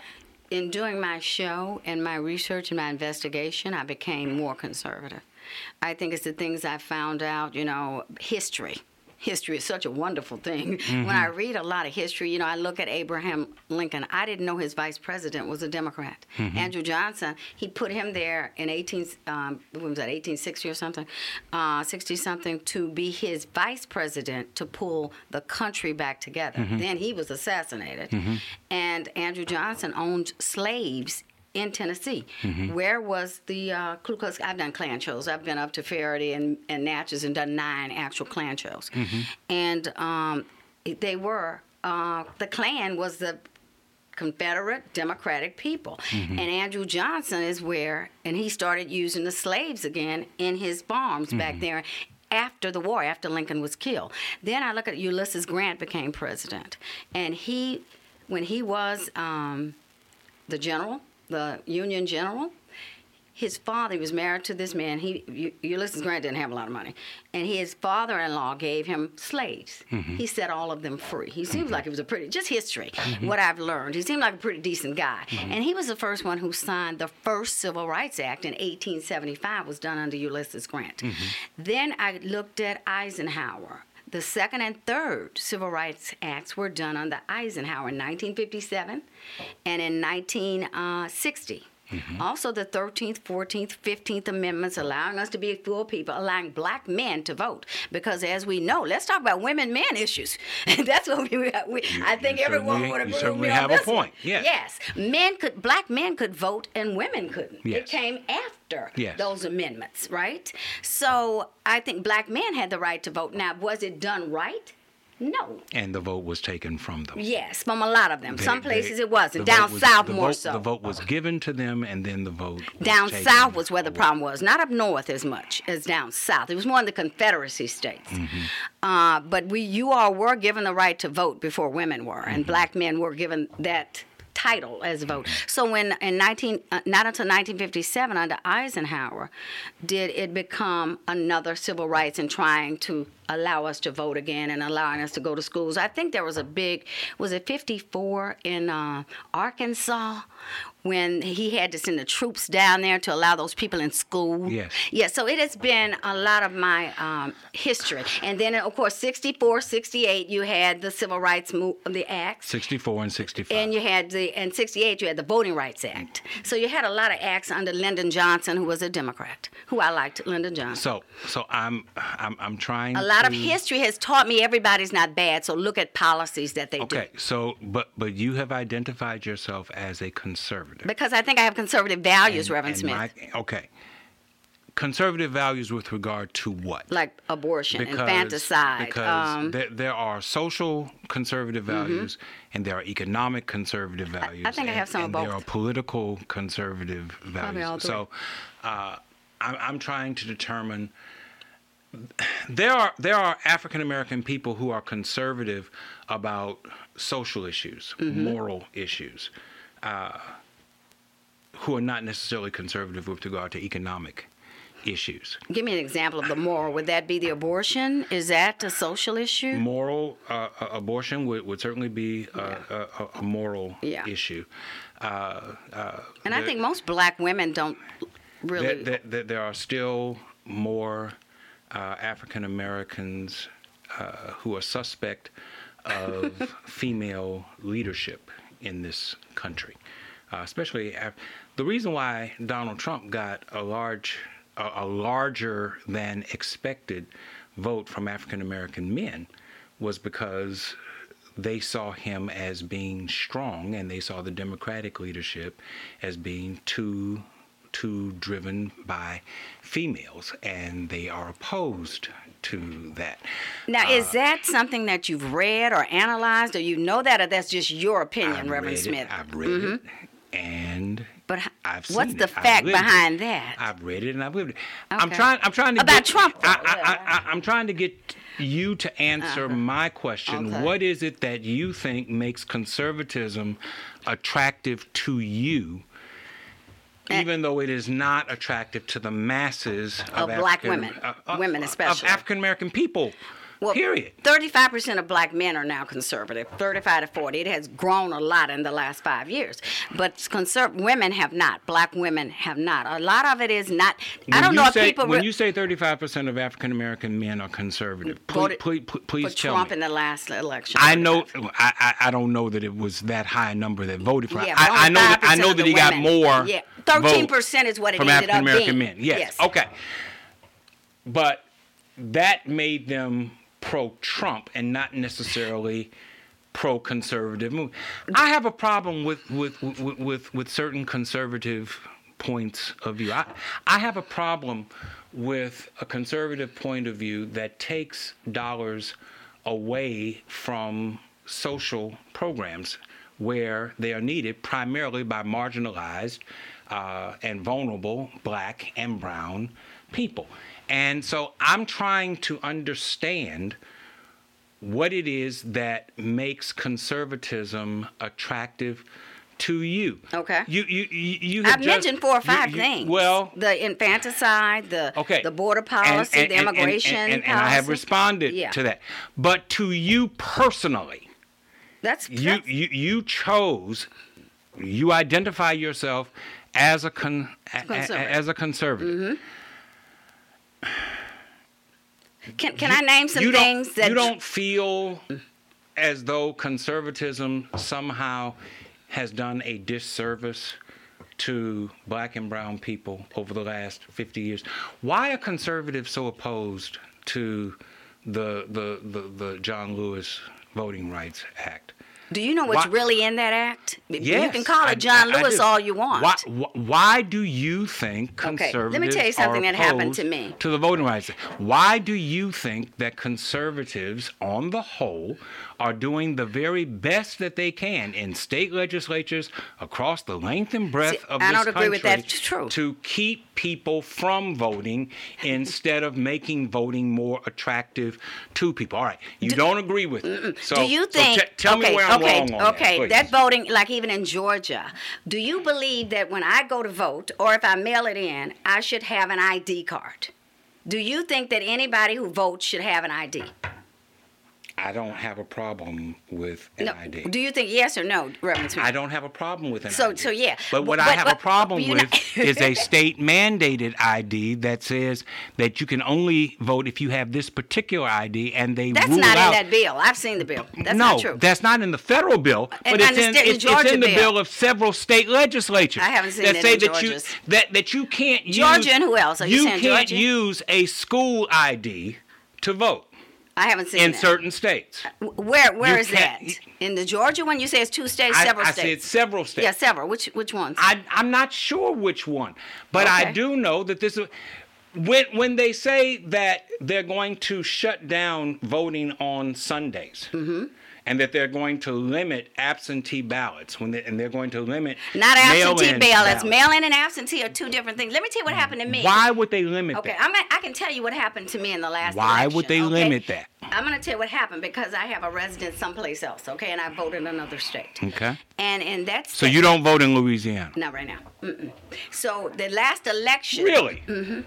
In doing my show and my research and my investigation, I became more conservative. I think it's the things I found out, you know, history. History is such a wonderful thing. When I read a lot of history, you know, I look at Abraham Lincoln. I didn't know his vice president was a Democrat. Andrew Johnson, he put him there in 18, um, what was that, 1860 or something, uh, 60 something, to be his vice president to pull the country back together. Then he was assassinated. And Andrew Johnson owned slaves in Tennessee. Where was the uh, Ku Klux? I've done Klan shows. I've been up to Ferriday and, and Natchez and done nine actual Klan shows. And um, they were, uh, the Klan was the Confederate Democratic people. Mm-hmm. And Andrew Johnson is where, and he started using the slaves again in his farms Mm-hmm. back there after the war, after Lincoln was killed. Then I look at Ulysses Grant became president, and he, when he was um, the general, the Union general, his father he was married to this man. He U- Ulysses Grant didn't have a lot of money, and his father-in-law gave him slaves. Mm-hmm. He set all of them free. He seems mm-hmm. like he was a pretty just history. Mm-hmm. What I've learned, he seemed like a pretty decent guy, and he was the first one who signed the first Civil Rights Act in 1875. Was done under Ulysses Grant. Then I looked at Eisenhower. The second and third civil rights acts were done under Eisenhower in 1957 and in 1960. Mm-hmm. Also, the 13th, 14th, 15th Amendments allowing us to be full people, allowing black men to vote. Because as we know, let's talk about women men issues. That's what we, we I think everyone would you agree with certainly me on have a point, yes. Yes. Men could, black men could vote and women couldn't. It came after Yes. those amendments, right? So I think black men had the right to vote. Now, was it done right? No. And the vote was taken from them. Yes, from a lot of them. They- Some they- places it wasn't. Down was- south the more vote- so. The vote was given to them, and then the vote. was Down south was where the problem was. Not up north as much as down south. It was more in the Confederacy states. Uh, but we, you all were given the right to vote before women were, and black men were given that title as vote. So when in 19, uh, not until 1957 under Eisenhower, did it become another civil rights and trying to allow us to vote again and allowing us to go to schools. I think there was a big, was it 54 in uh, Arkansas when he had to send the troops down there to allow those people in school. Yes. Yeah, so it has been a lot of my um, history. And then, of course, 64, 68, you had the Civil Rights Mo- the Acts. 64 and 65. And you had the, and 68, you had the Voting Rights Act. So you had a lot of acts under Lyndon Johnson, who was a Democrat, who I liked, Lyndon Johnson. so, so I'm, I'm, I'm trying. a lot of history has taught me everybody's not bad, so look at policies that they Okay, do. so, but, but you have identified yourself as a conservative. Because I think I have conservative values, And- Reverend and Smith, my- okay. Conservative values with regard to what? like abortion, infanticide. Because um, Mm-hmm. there, there are social conservative values and there are economic conservative values. I think I have some of and There are political conservative values. all three. So uh, I'm, I'm trying to determine. There are there are African American people who are conservative about social issues, Mm-hmm. moral issues, uh, who are not necessarily conservative with regard to economic issues. Give me an example of the moral. Would that be the abortion? Is that a social issue? moral uh, uh, abortion would, would certainly be a, a, a- a moral Yeah. issue. Uh, uh, And I think most black women don't really. there, are still more African Americans uh, who are suspect of female leadership in this country, uh, especially af- the reason why Donald Trump got a large, a larger than expected vote from African American men was because they saw him as being strong and they saw the Democratic leadership as being too too driven by females and they are opposed to that. now, uh, is that something that you've read or analyzed, or you know that, or that's just your opinion, I've Reverend read it, Smith? I've read it and But I've what's the it. Fact lived it. behind that? I've read it and I've lived it. I'm trying. I'm trying to About get, Trump. I, I'm trying to get you to answer my question. Uh-huh. Okay. What is it that you think makes conservatism attractive to you? Eh. Even though it is not attractive to the masses of, Of black women. Uh, uh, women especially. of African American people. period. Thirty-five percent of black men are now conservative. Thirty-five to forty. It has grown a lot in the last five years, but conserv- women have not. Black women have not. A lot of it is not. I When don't you know if say, people when re- you say 35% of African American men are conservative. Mm, please, Voted please, please, please for tell Trump me. in the last election. I know. I, I I don't know that it was that high a number that voted for. Yeah. I, I know that I know that he got more. Yeah, thirteen percent is what it from ended African up American being. men. Yes. Yes. Okay. But that made them pro-Trump and not necessarily pro-conservative. move. I have a problem with with with with, with certain conservative points of view. I, I have a problem with a conservative point of view that takes dollars away from social programs where they are needed, primarily by marginalized uh, and vulnerable black and brown people. And so I'm trying to understand what it is that makes conservatism attractive to you. Okay. You you you, you I've just- mentioned four or five you- things. Well, the infanticide, the okay. the border policy, and- the and- and- immigration and, and, policy. I have responded Yeah. to that. But to you personally, That's, you that's you you chose you identify yourself as a con a- a- Conservative. Mm-hmm. as a conservative. can can I name some you things that you don't feel as though conservatism somehow has done a disservice to black and brown people over the last 50 years. Why are conservatives so opposed to the the the, the John Lewis Voting Rights Act? Do you know what's Why- really in that act? you can call it John I- I Lewis do. all you want. Why, why do you think Okay, conservatives let me tell you something that happened to me. To the voting rights. Act? Why do you think that conservatives, on the whole, are doing the very best that they can in state legislatures across the length and breadth See, of I this don't agree with that. country It's true. to keep people from voting instead of making voting more attractive to people? All right, you do, not agree with it. So, do you so think? tell okay, me where I'm okay, wrong on okay. that, that voting, like even in Georgia, do you believe that when I go to vote or if I mail it in, I should have an ID card? Do you think that anybody who votes should have an ID? I don't have a problem with an No. ID. Do you think yes or no, Reverend Smith? I don't have a problem with an So- ID. so yeah. But what But- I have but- a problem with know- is a state mandated ID that says that you can only vote if you have this particular ID, and they That's not out. in that bill. I've seen the bill. That's no, not true. that's not in the federal bill, And but it's in, the it's, it's in the bill. bill of several state legislatures. I haven't seen that it say in that you that that you can't use Georgia and who else? Are you saying can't Georgia? use a school ID to vote I haven't seen it. in that. certain states. Where where You is that? In the Georgia one? You say it's two states, I, several I states. said several states. yeah, several. Which which ones? I, I'm not sure which one, but I do know that this is when when they say that they're going to shut down voting on Sundays. Mm-hmm. And that they're going to limit absentee ballots when they, and they're going to limit Not absentee mail-in ballots. ballots. Mail-in and absentee are two different things. Let me tell you what happened to me. Why would they limit Okay, that? I'm I can tell you what happened to me in the last. Why election, would they okay? limit that? I'm gonna tell you what happened because I have a residence someplace else. Okay, and I voted in another state. Okay. And in that So you don't vote in Louisiana? not right now. Mm-mm. So the last election. Really? Mm-hmm.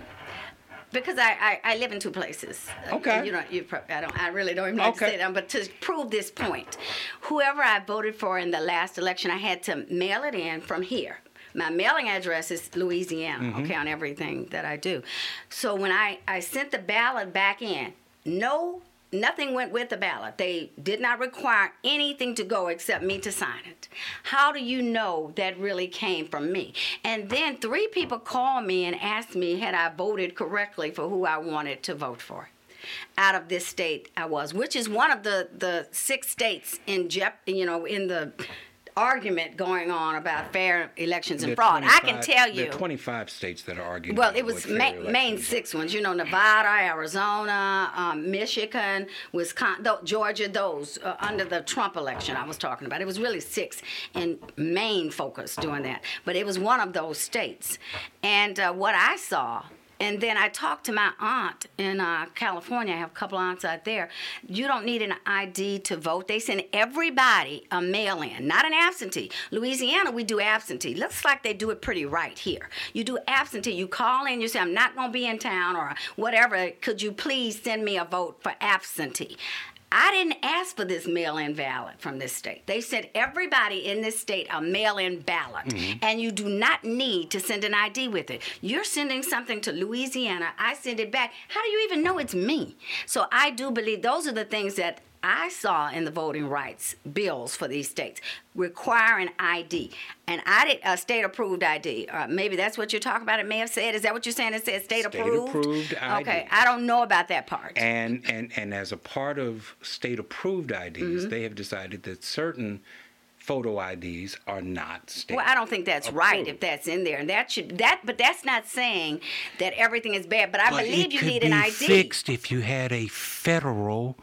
Because I, I, I live in two places. Okay. You don't. You. pro- I don't. I really don't even know to Okay. say that. But to prove this point, whoever I voted for in the last election, I had to mail it in from here. My mailing address is Louisiana. Mm-hmm. Okay, on everything that I do. So when I I sent the ballot back in, no. Nothing went with the ballot. They did not require anything to go except me to sign it. How do you know that really came from me? And then three people called me and asked me had I voted correctly for who I wanted to vote for. Out of this state I was, which is one of the the six states in Jep, you know, in the argument going on about fair elections and fraud. I can 25 tell There you. are 25 states that are arguing. Well, it was ma- main six ones. You know, Nevada, Arizona, um, Michigan, Wisconsin, th- Georgia. Those uh, under the Trump election I was talking about. It was really six in main focus doing that. But it was one of those states. And uh, what I saw. And then I talked to my aunt in uh, California. I have a couple aunts out there. You don't need an ID to vote. They send everybody a mail in, not an absentee. Louisiana, we do absentee. Looks like they do it pretty right here. You do absentee. You call in, you say, I'm not going to be in town or whatever. Could you please send me a vote for absentee? I didn't ask for this mail in ballot from this state. They sent everybody in this state a mail in ballot, mm-hmm. and you do not need to send an ID with it. You're sending something to Louisiana, I send it back. How do you even know it's me? So I do believe those are the things that I saw in the voting rights bills for these states requiring ID, and I did a state approved ID. Uh, maybe that's what you're talking about. It may have said. Is that what you're saying? It says state, State approved. approved ID. Okay, I don't know about that part. And and and as a part of state approved IDs, Mm-hmm. they have decided that certain photo IDs are not state. Well, I don't think that's right if that's in there, and that should that. But that's not saying that everything is bad. But I But believe you need be an ID. fixed if you had a federal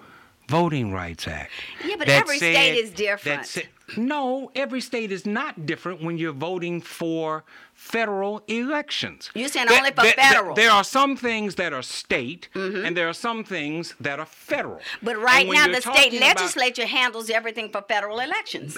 Voting Rights Act. Yeah, but that every state is different. said- No, every state is not different when you're voting for federal elections. You're saying only for federal. There are some things that are state, mm-hmm. and there are some things that are federal. But right now, the state talking about- legislature handles everything for federal elections.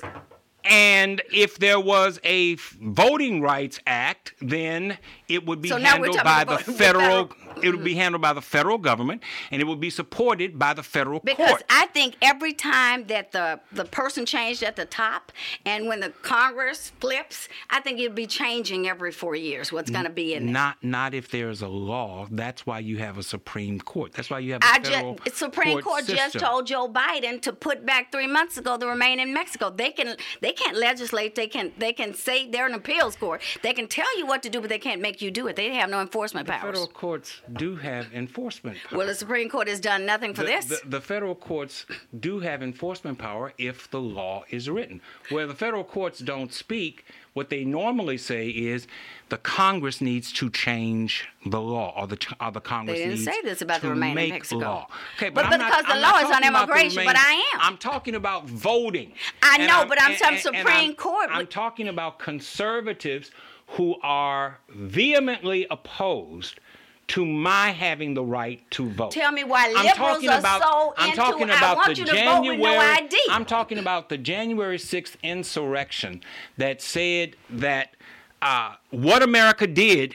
And if there was a Voting Rights Act, then it would be So handled by the federal. It would be handled by the federal government, and it would be supported by the federal Because court. I think every time that the, the person changed at the top, and when the Congress flips, I think it'd be changing every four years. What's going to be in there? Not not if there's a law. That's why you have a Supreme Court. That's why you have a I federal just Supreme Court just told Joe Biden to put back three months ago the remain in Mexico. They can they can't legislate. They can they can say they're an appeals court. They can tell you what to do, but they can't make you do it. They have no enforcement powers. Federal courts do have enforcement power. well, the Supreme Court has done nothing for the, this. The, the federal courts do have enforcement power if the law is written. Where the federal courts don't speak, what they normally say is the Congress needs to change the law, or the or the Congress didn't needs say this about the to remain make Mexico. law. Okay, But- but, I'm because not, the I'm law is on talking about the immigration, but I am. I'm talking about voting. I And know, but I'm and- talking and- and Supreme I'm- Court. I'm talking about conservatives who are vehemently opposed to my having the right to vote. Tell me why I'm liberals talking are about, so I'm into, talking "I about want the you to vote January. with no ID." I'm talking about the January 6th insurrection that said that uh, what America did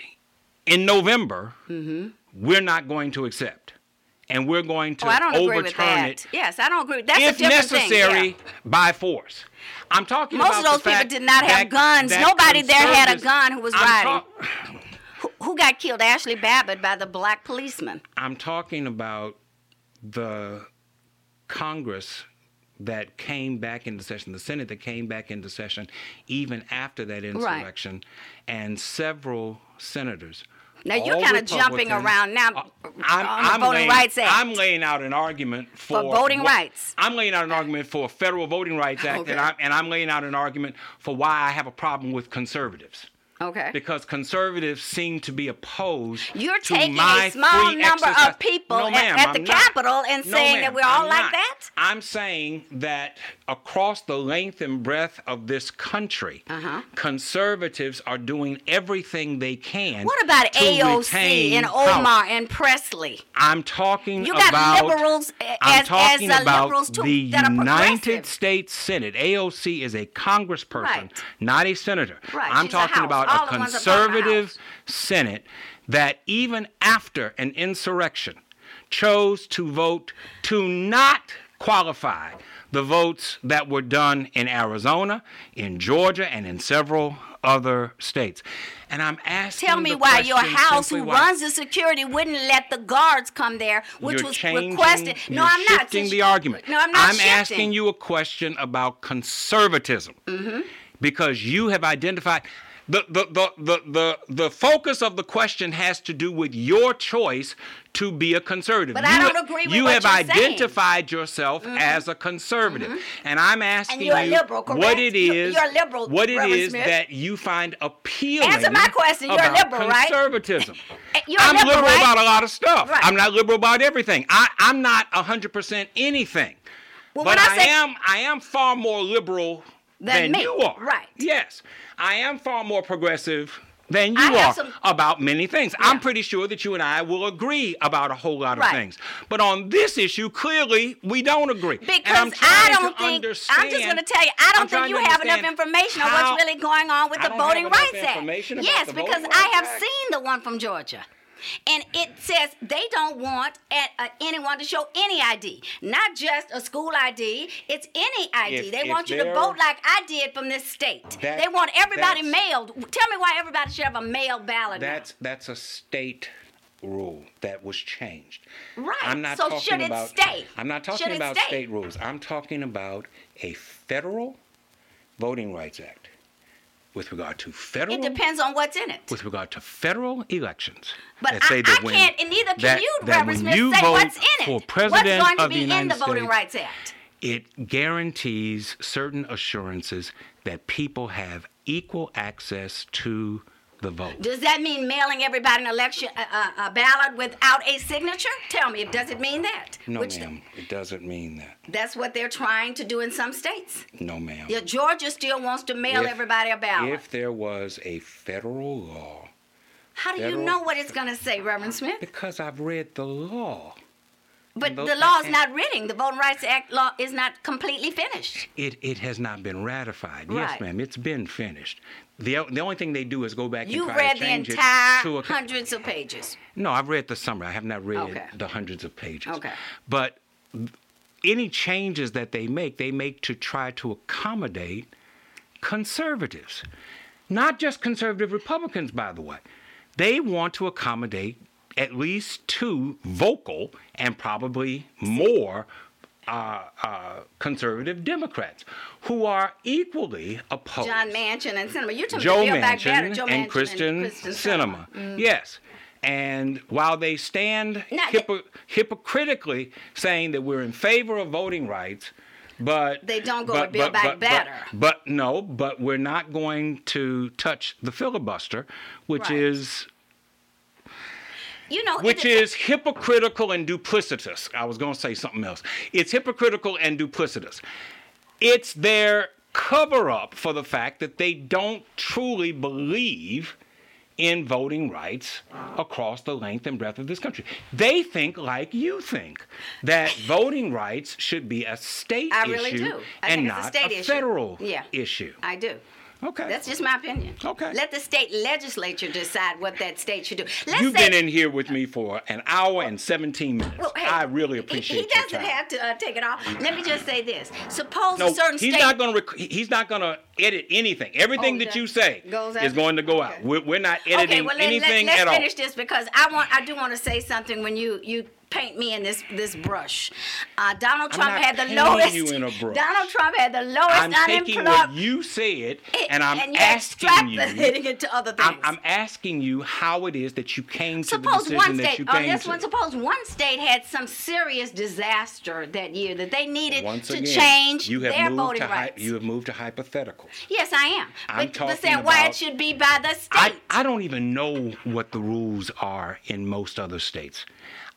in November, we're not going to accept, and we're going to oh, I don't agree with overturn that. it Yes, I don't agree. That's if a different necessary thing. by force. I'm talking Most about of those the people did not have that- guns. that Nobody there had a gun who was I'm riding. talk- Yeah. Who, got killed? Ashli Babbitt by the black policeman. I'm talking about the Congress that came back into session, the Senate that came back into session even after that insurrection, and several senators. Now, you're kinda jumping around now Uh, on the Voting laying, Rights Act. I'm laying out an argument for, voting what- rights. I'm laying out an argument for a federal voting rights act, Okay. and, I, and I'm laying out an argument for why I have a problem with conservatives Okay. because conservatives seem to be opposed. You're to taking my a small number exercise. of people No, at- at the I'm not. Capitol and No, saying that we're all I'm like not. that? I'm saying that across the length and breadth of this country, Uh-huh. conservatives are doing everything they can. What about AOC and power. Omar and Presley? I'm talking You got about liberals a- I'm talking as, uh, about liberals too the that are United. States Senate. AOC is a congressperson, Right. not a senator. Right, I'm she's talking about a the ones above the House. conservative Senate that even after an insurrection chose to vote to not qualify the votes that were done in Arizona, in Georgia, and in several other states. And I'm asking Tell me why your house, who why- runs the security, wouldn't let the guards come there, which was changing, requested. No, I'm not. shifting the argument. No, I'm not I'm shifting. asking you a question about conservatism Mm-hmm. because you have identified. The, the, the, the, the, the focus of the question has to do with your choice to be a conservative. But you, I don't agree with You what have you're saying. Mm-hmm. identified yourself as a conservative, and I'm asking you're a you liberal, what it is, You're- you're a liberal, what it Reverend is Smith. that you find appealing. Answer my question. You're liberal, right? Conservatism. You're a I'm liberal, liberal right? about a lot of stuff. Right. I'm not liberal about everything. I, I'm not 100% anything. Well, but when I I, say- am I am far more liberal Than than, me, you are. right. Yes. I am far more progressive than you are some- about many things. I'm pretty sure that you and I will agree about a whole lot of Right. things. But on this issue, clearly we don't agree. Because I don't think I'm just going to tell you I don't think you have enough information on what's really going on with I the Voting Rights Act. Yes, because I Rights have Act. seen the one from Georgia. And it says they don't want a, uh, anyone to show any ID, not just a school ID. It's any ID. If- they want you to vote like I did from this state. That- they want everybody mailed. Tell me why everybody should have a mail ballot. now. That's that's a state rule that was changed. Right. I'm not So talking should it about stay? I'm not talking about stay? state rules. I'm talking about a federal voting rights act with regard to federal it depends on what's in it. with regard to federal elections. But I, say I when- can't, and neither can that- you, that Reverend Smith, you say what's in it. for president what's going to of the be in United the Voting States, Rights Act? it guarantees certain assurances that people have equal access to the vote. Does that mean mailing everybody an election a, a, ballot without a signature? Tell me, does it mean that? No, Which- ma'am. It doesn't mean that. That's what they're trying to do in some states. No, ma'am. Yeah, Georgia still wants to mail If- everybody a ballot. If there was a federal law, How do you know what it's going to say, Reverend Smith? because I've read the law, But the law is not written. The Voting Rights Act law is not completely finished. it, it has not been ratified. Yes, ma'am. It's been finished. The, the only thing they do is go back You and try read to the change entire it to a hundreds of pages. No, I've read the summary. I have not read Okay. the hundreds of pages. Okay. But any changes that they make, they make to try to accommodate conservatives. Not just conservative Republicans, by the way. They want to accommodate at least two vocal and probably more uh, uh, conservative Democrats who are equally opposed. John Manchin and Sinema. You're talking Joe about Manchin Better, Joe Manchin and Kristen, Kristen Sinema. Yes. And while they stand hypo- hypocritically saying that we're in favor of voting rights, but They don't go but, Build but- Back but- Better. But, but no, but we're not going to touch the filibuster, which Right. is You know, which is hypocritical and duplicitous. I was going to say something else. It's hypocritical and duplicitous. It's their cover up for the fact that they don't truly believe in voting rights across the length and breadth of this country. They think like you think that voting rights should be a state I issue really and not a not state issue. federal Yeah. issue. I do. Okay. That's just my opinion. Okay. Let the state legislature decide what that state should do. Let's You've say, been in here with me for an hour and 17 minutes. Well, hey, I really he- appreciate He, your doesn't have to uh, take it off. Let me just say this: suppose No, a certain he's state. not going to. Rec- he's not going to edit anything. Everything Oh, that you say goes is going to go Okay. out. We're, we're not editing okay, well let, anything let, at us all. finish this because I want. I do want to say something when you you paint me in this this brush. Uh, Donald Trump had the lowest. you in a brush. Donald Trump had the lowest I'm taking what you said, and I'm and asking you. it to other things. I'm, I'm asking you how it is that you came to the decision one that state, you on came this to. one, suppose one state had some serious disaster that year that they needed Once to again, change you have their moved voting to rights. you have moved to hypotheticals. yes, I am. I'm but, talking but saying why it should be by the state. I, I don't even know what the rules are in most other states.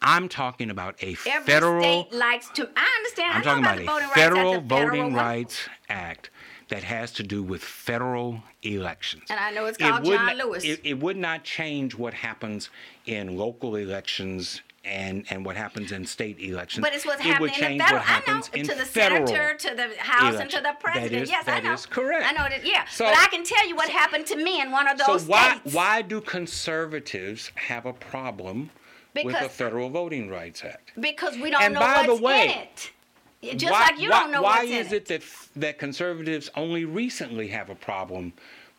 I'm talking about a Every federal state likes to. I understand. I'm I talking about the a Voting federal Rights Act, federal voting rights act that has to do with federal elections. And I know it's It called would John Lewis. It, it would not change what happens in local elections and, and what happens in state elections. But it's what's it would happening in the federal. what happens I know in to the federal senator, to the House, and to the president. That is, yes, I know. is correct. I know that. Yeah, So- but I can tell you what happened to me in one of So those why states. why do conservatives have a problem with the Federal Voting Rights Act? Because we don't And know by the what's way, in it. Just why, like you why, don't know why what's is it that that conservatives only recently have a problem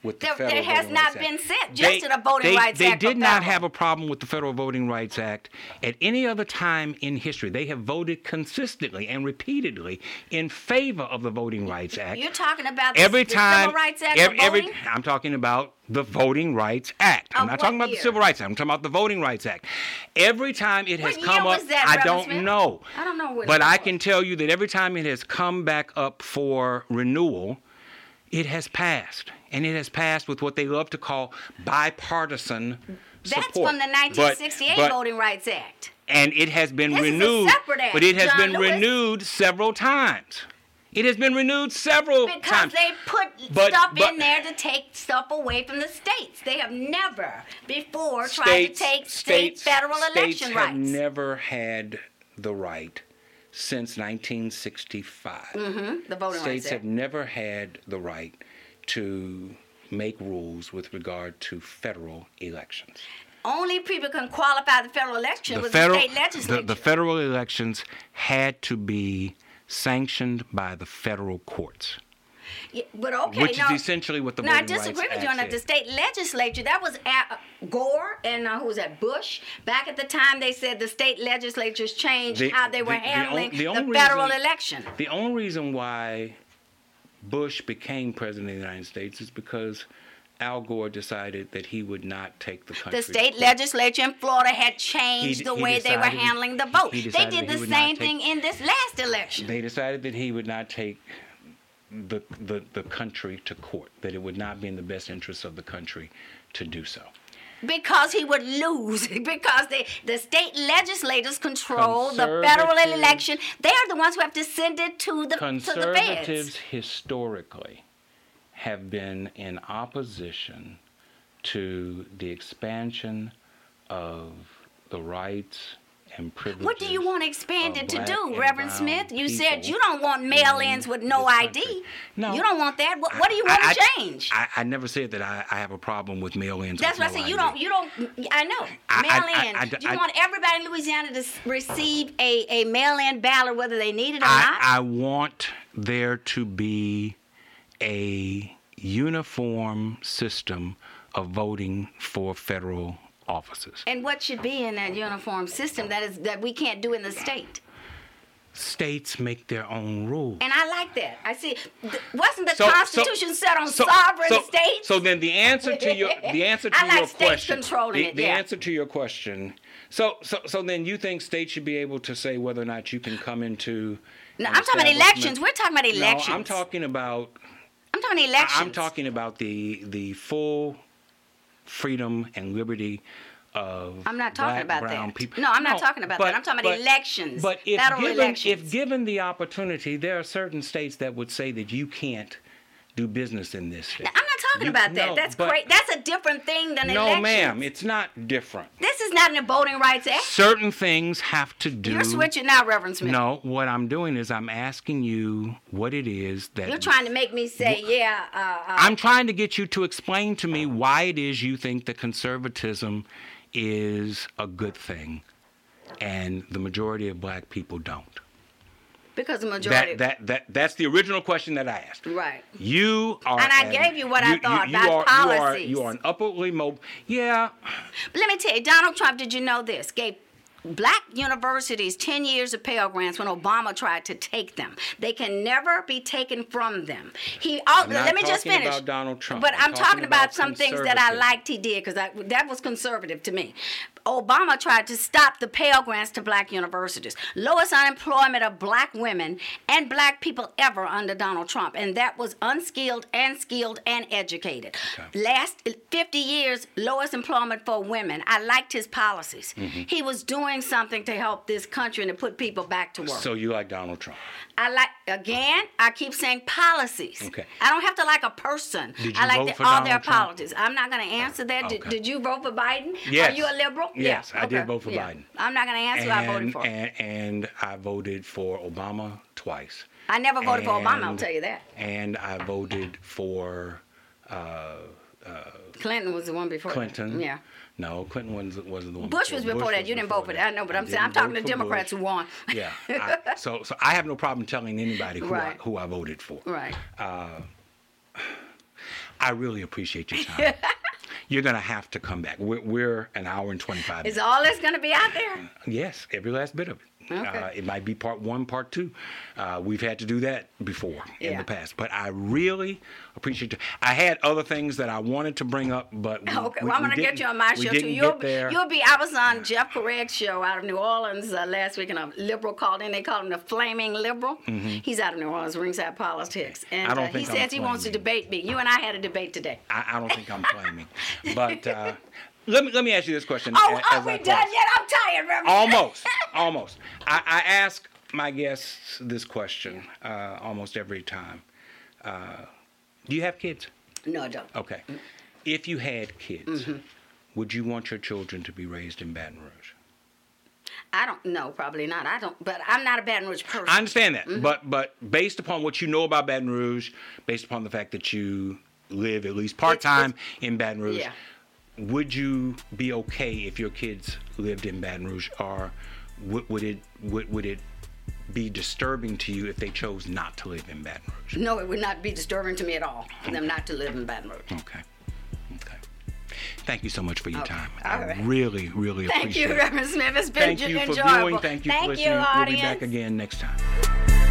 with the There- federal there has not been said just to the Voting they, Rights they Act did not have a problem with the Federal Voting Rights Act at any other time in history. They have voted consistently and repeatedly in favor of the Voting Rights Act. You're talking about the, every the time, Civil Rights Act every, every- I'm talking about the Voting Rights Act. I'm Of not talking about year? the Civil Rights Act. I'm talking about the Voting Rights Act. Every time it has What come up, that, I Reverend don't Smith? know. I don't know what But I was. can tell you that every time it has come back up for renewal, it has passed. And it has passed with what they love to call bipartisan That's support. from the But- 1968 but- Voting Rights Act. and it has been This renewed. separate act, but it has John been Lewis. renewed several times. It has been renewed several Because times. Because they put But- stuff but- in there to take stuff away from the states. They have never before tried to take states, state federal states election have rights. never had the right since 1965. Mm-hmm, the Voting States Rights have never had the right to make rules with regard to federal elections. Only people can qualify the federal election The federal, the state legislature. the, the federal elections had to be sanctioned by the federal courts, Yeah, but okay, which now, is essentially what the now I disagree with you on that. The state legislature, that was at Gore and uh, who was that? Bush. Back at the time, they said the state legislatures changed The- how they were the- the on- handling the the, only federal reason- election. The only reason why Bush became president of the United States is because Al Gore decided that he would not take the country. The state legislature in Florida had changed He- the he way they were handling the vote. They did the same take- thing in this last election. They decided that he would not take the, the, the country to court, that it would not be in the best interest of the country to do so? Because he would lose. Because they, the state legislators control the federal election. They are the ones who have to send it to the to the Conservatives feds. historically have been in opposition to the expansion of the rights and privileges. What do you want to expand of it to do, Reverend Smith? You said you don't want mail-ins with no ID. No, you don't want that. What, what do you want I- to I- change? I, I never said that I, I have a problem with mail-ins. That's with what I said. You don't. You don't. I know. Mail I- in. I- I- you I- want everybody in Louisiana to receive a, a mail-in ballot, whether they need it or I, not. I want there to be a uniform system of voting for federal offices. and what should be in that uniform system that is that we can't do in the state? States make their own rules. And I like that. I see. Wasn't the So- so- Constitution set on so- sovereign so- states? So then the answer to your the answer to I like your states question controlling the, it, the yeah. answer to your question. So so so then you think states should be able to say whether or not you can come into no, I'm talking about elections. We're talking about elections. No, I'm talking about I'm talking elections. I'm talking about the the full freedom and liberty of I'm not talking black, about that. people. No, I'm not talking about that. I'm talking about elections, But if given elections. if given the opportunity, there are certain states that would say that you can't do business in this state. Not talking You- about that. no, That's great. That's a different thing than No, elections. ma'am, it's not different. This is not in the Voting Rights Act. Certain things have to do. You're switching now, Reverend Smith. No, what I'm doing is I'm asking you what it is that You're trying to make me say, yeah, uh, uh, I'm trying to get you to explain to me why it is you think that conservatism is a good thing and the majority of black people don't. Because the majority. That that that that's the original question that I asked. right. You are And I an- gave you what I thought you about are, You are, policies. you are an upwardly mobile. Yeah, But let me tell you, Donald Trump, did you know this? Gave black universities 10 years of Pell Grants when Obama tried to take them. They can never be taken from them. He oh, not let me just talking finish. about Donald Trump. But I'm I'm, talking talking about, about some things that I liked he did because that was conservative to me. Obama tried to stop the Pell Grants to black universities. Lowest unemployment of black women and black people ever under Donald Trump. And that was unskilled and skilled and educated. Last 50 years, lowest employment for women. I liked his policies. Mm-hmm. He was doing something to help this country and to put people back to work. so you like Donald Trump. I like again. I keep saying policies. Okay. I don't have to like a person. Did I like vote the- for all Donald their Trump? policies. I'm not going to answer that. Did, Okay. did you vote for Biden? Yes. Are you a liberal? Yes, yeah. I did vote for Yeah. Biden. I'm not going to answer who I voted for. and and I voted for Obama twice. I never voted for Obama. I'll tell you that. And I voted for uh, Clinton was the one before. Clinton. Yeah. No, Clinton wasn't, wasn't the one. Bush was before that. You didn't vote for that. I know, but I'm saying I'm talking to Democrats Bush. who won. Yeah. I, so so I have no problem telling anybody who Right. I, who I voted for. Right. Uh, I really appreciate your time. You're gonna have to come back. We're, we're an hour and 25 Is minutes. all this going to be out there? Yes, every last bit of it. Okay. Uh, it might be part one, part two. Uh, we've had to do that before in the past, but I really appreciate you. I had other things that I wanted to bring up, but we, Okay, we- well, I'm going to get you on my show too. You'll be, you'll be. I was on Jeff Crouere's show out of New Orleans uh, last week, and a liberal called in. They called him the flaming liberal. He's out of New Orleans, ringside politics, and Mm-hmm. Uh, he I'm says he wants to debate me. You and I had a debate today. I, I don't think I'm claiming, but uh, let me let me ask you this question. Oh, a- are as we done yet? I'm tired, Reverend. Almost, almost. I, I ask my guests this question uh, almost every time. Uh, do you have kids? No, I don't. Okay. If you had kids, Mm-hmm. would you want your children to be raised in Baton Rouge? I don't know, probably not. I don't, but I'm not a Baton Rouge person. I understand that, Mm-hmm. but but based upon what you know about Baton Rouge, based upon the fact that you live at least part time in Baton Rouge, yeah. Would you be okay if your kids lived in Baton Rouge, or would, would it would, would it be disturbing to you if they chose not to live in Baton Rouge? No, it would not be disturbing to me at all for them not to live in Baton Rouge. Okay. Okay. Thank you so much for your Okay. time. All I right. really, really Thank appreciate you, it. Thank you, Reverend Smith. It's been Thank you for enjoyable. viewing. Thank you Thank for you, listening. we'll be back again next time.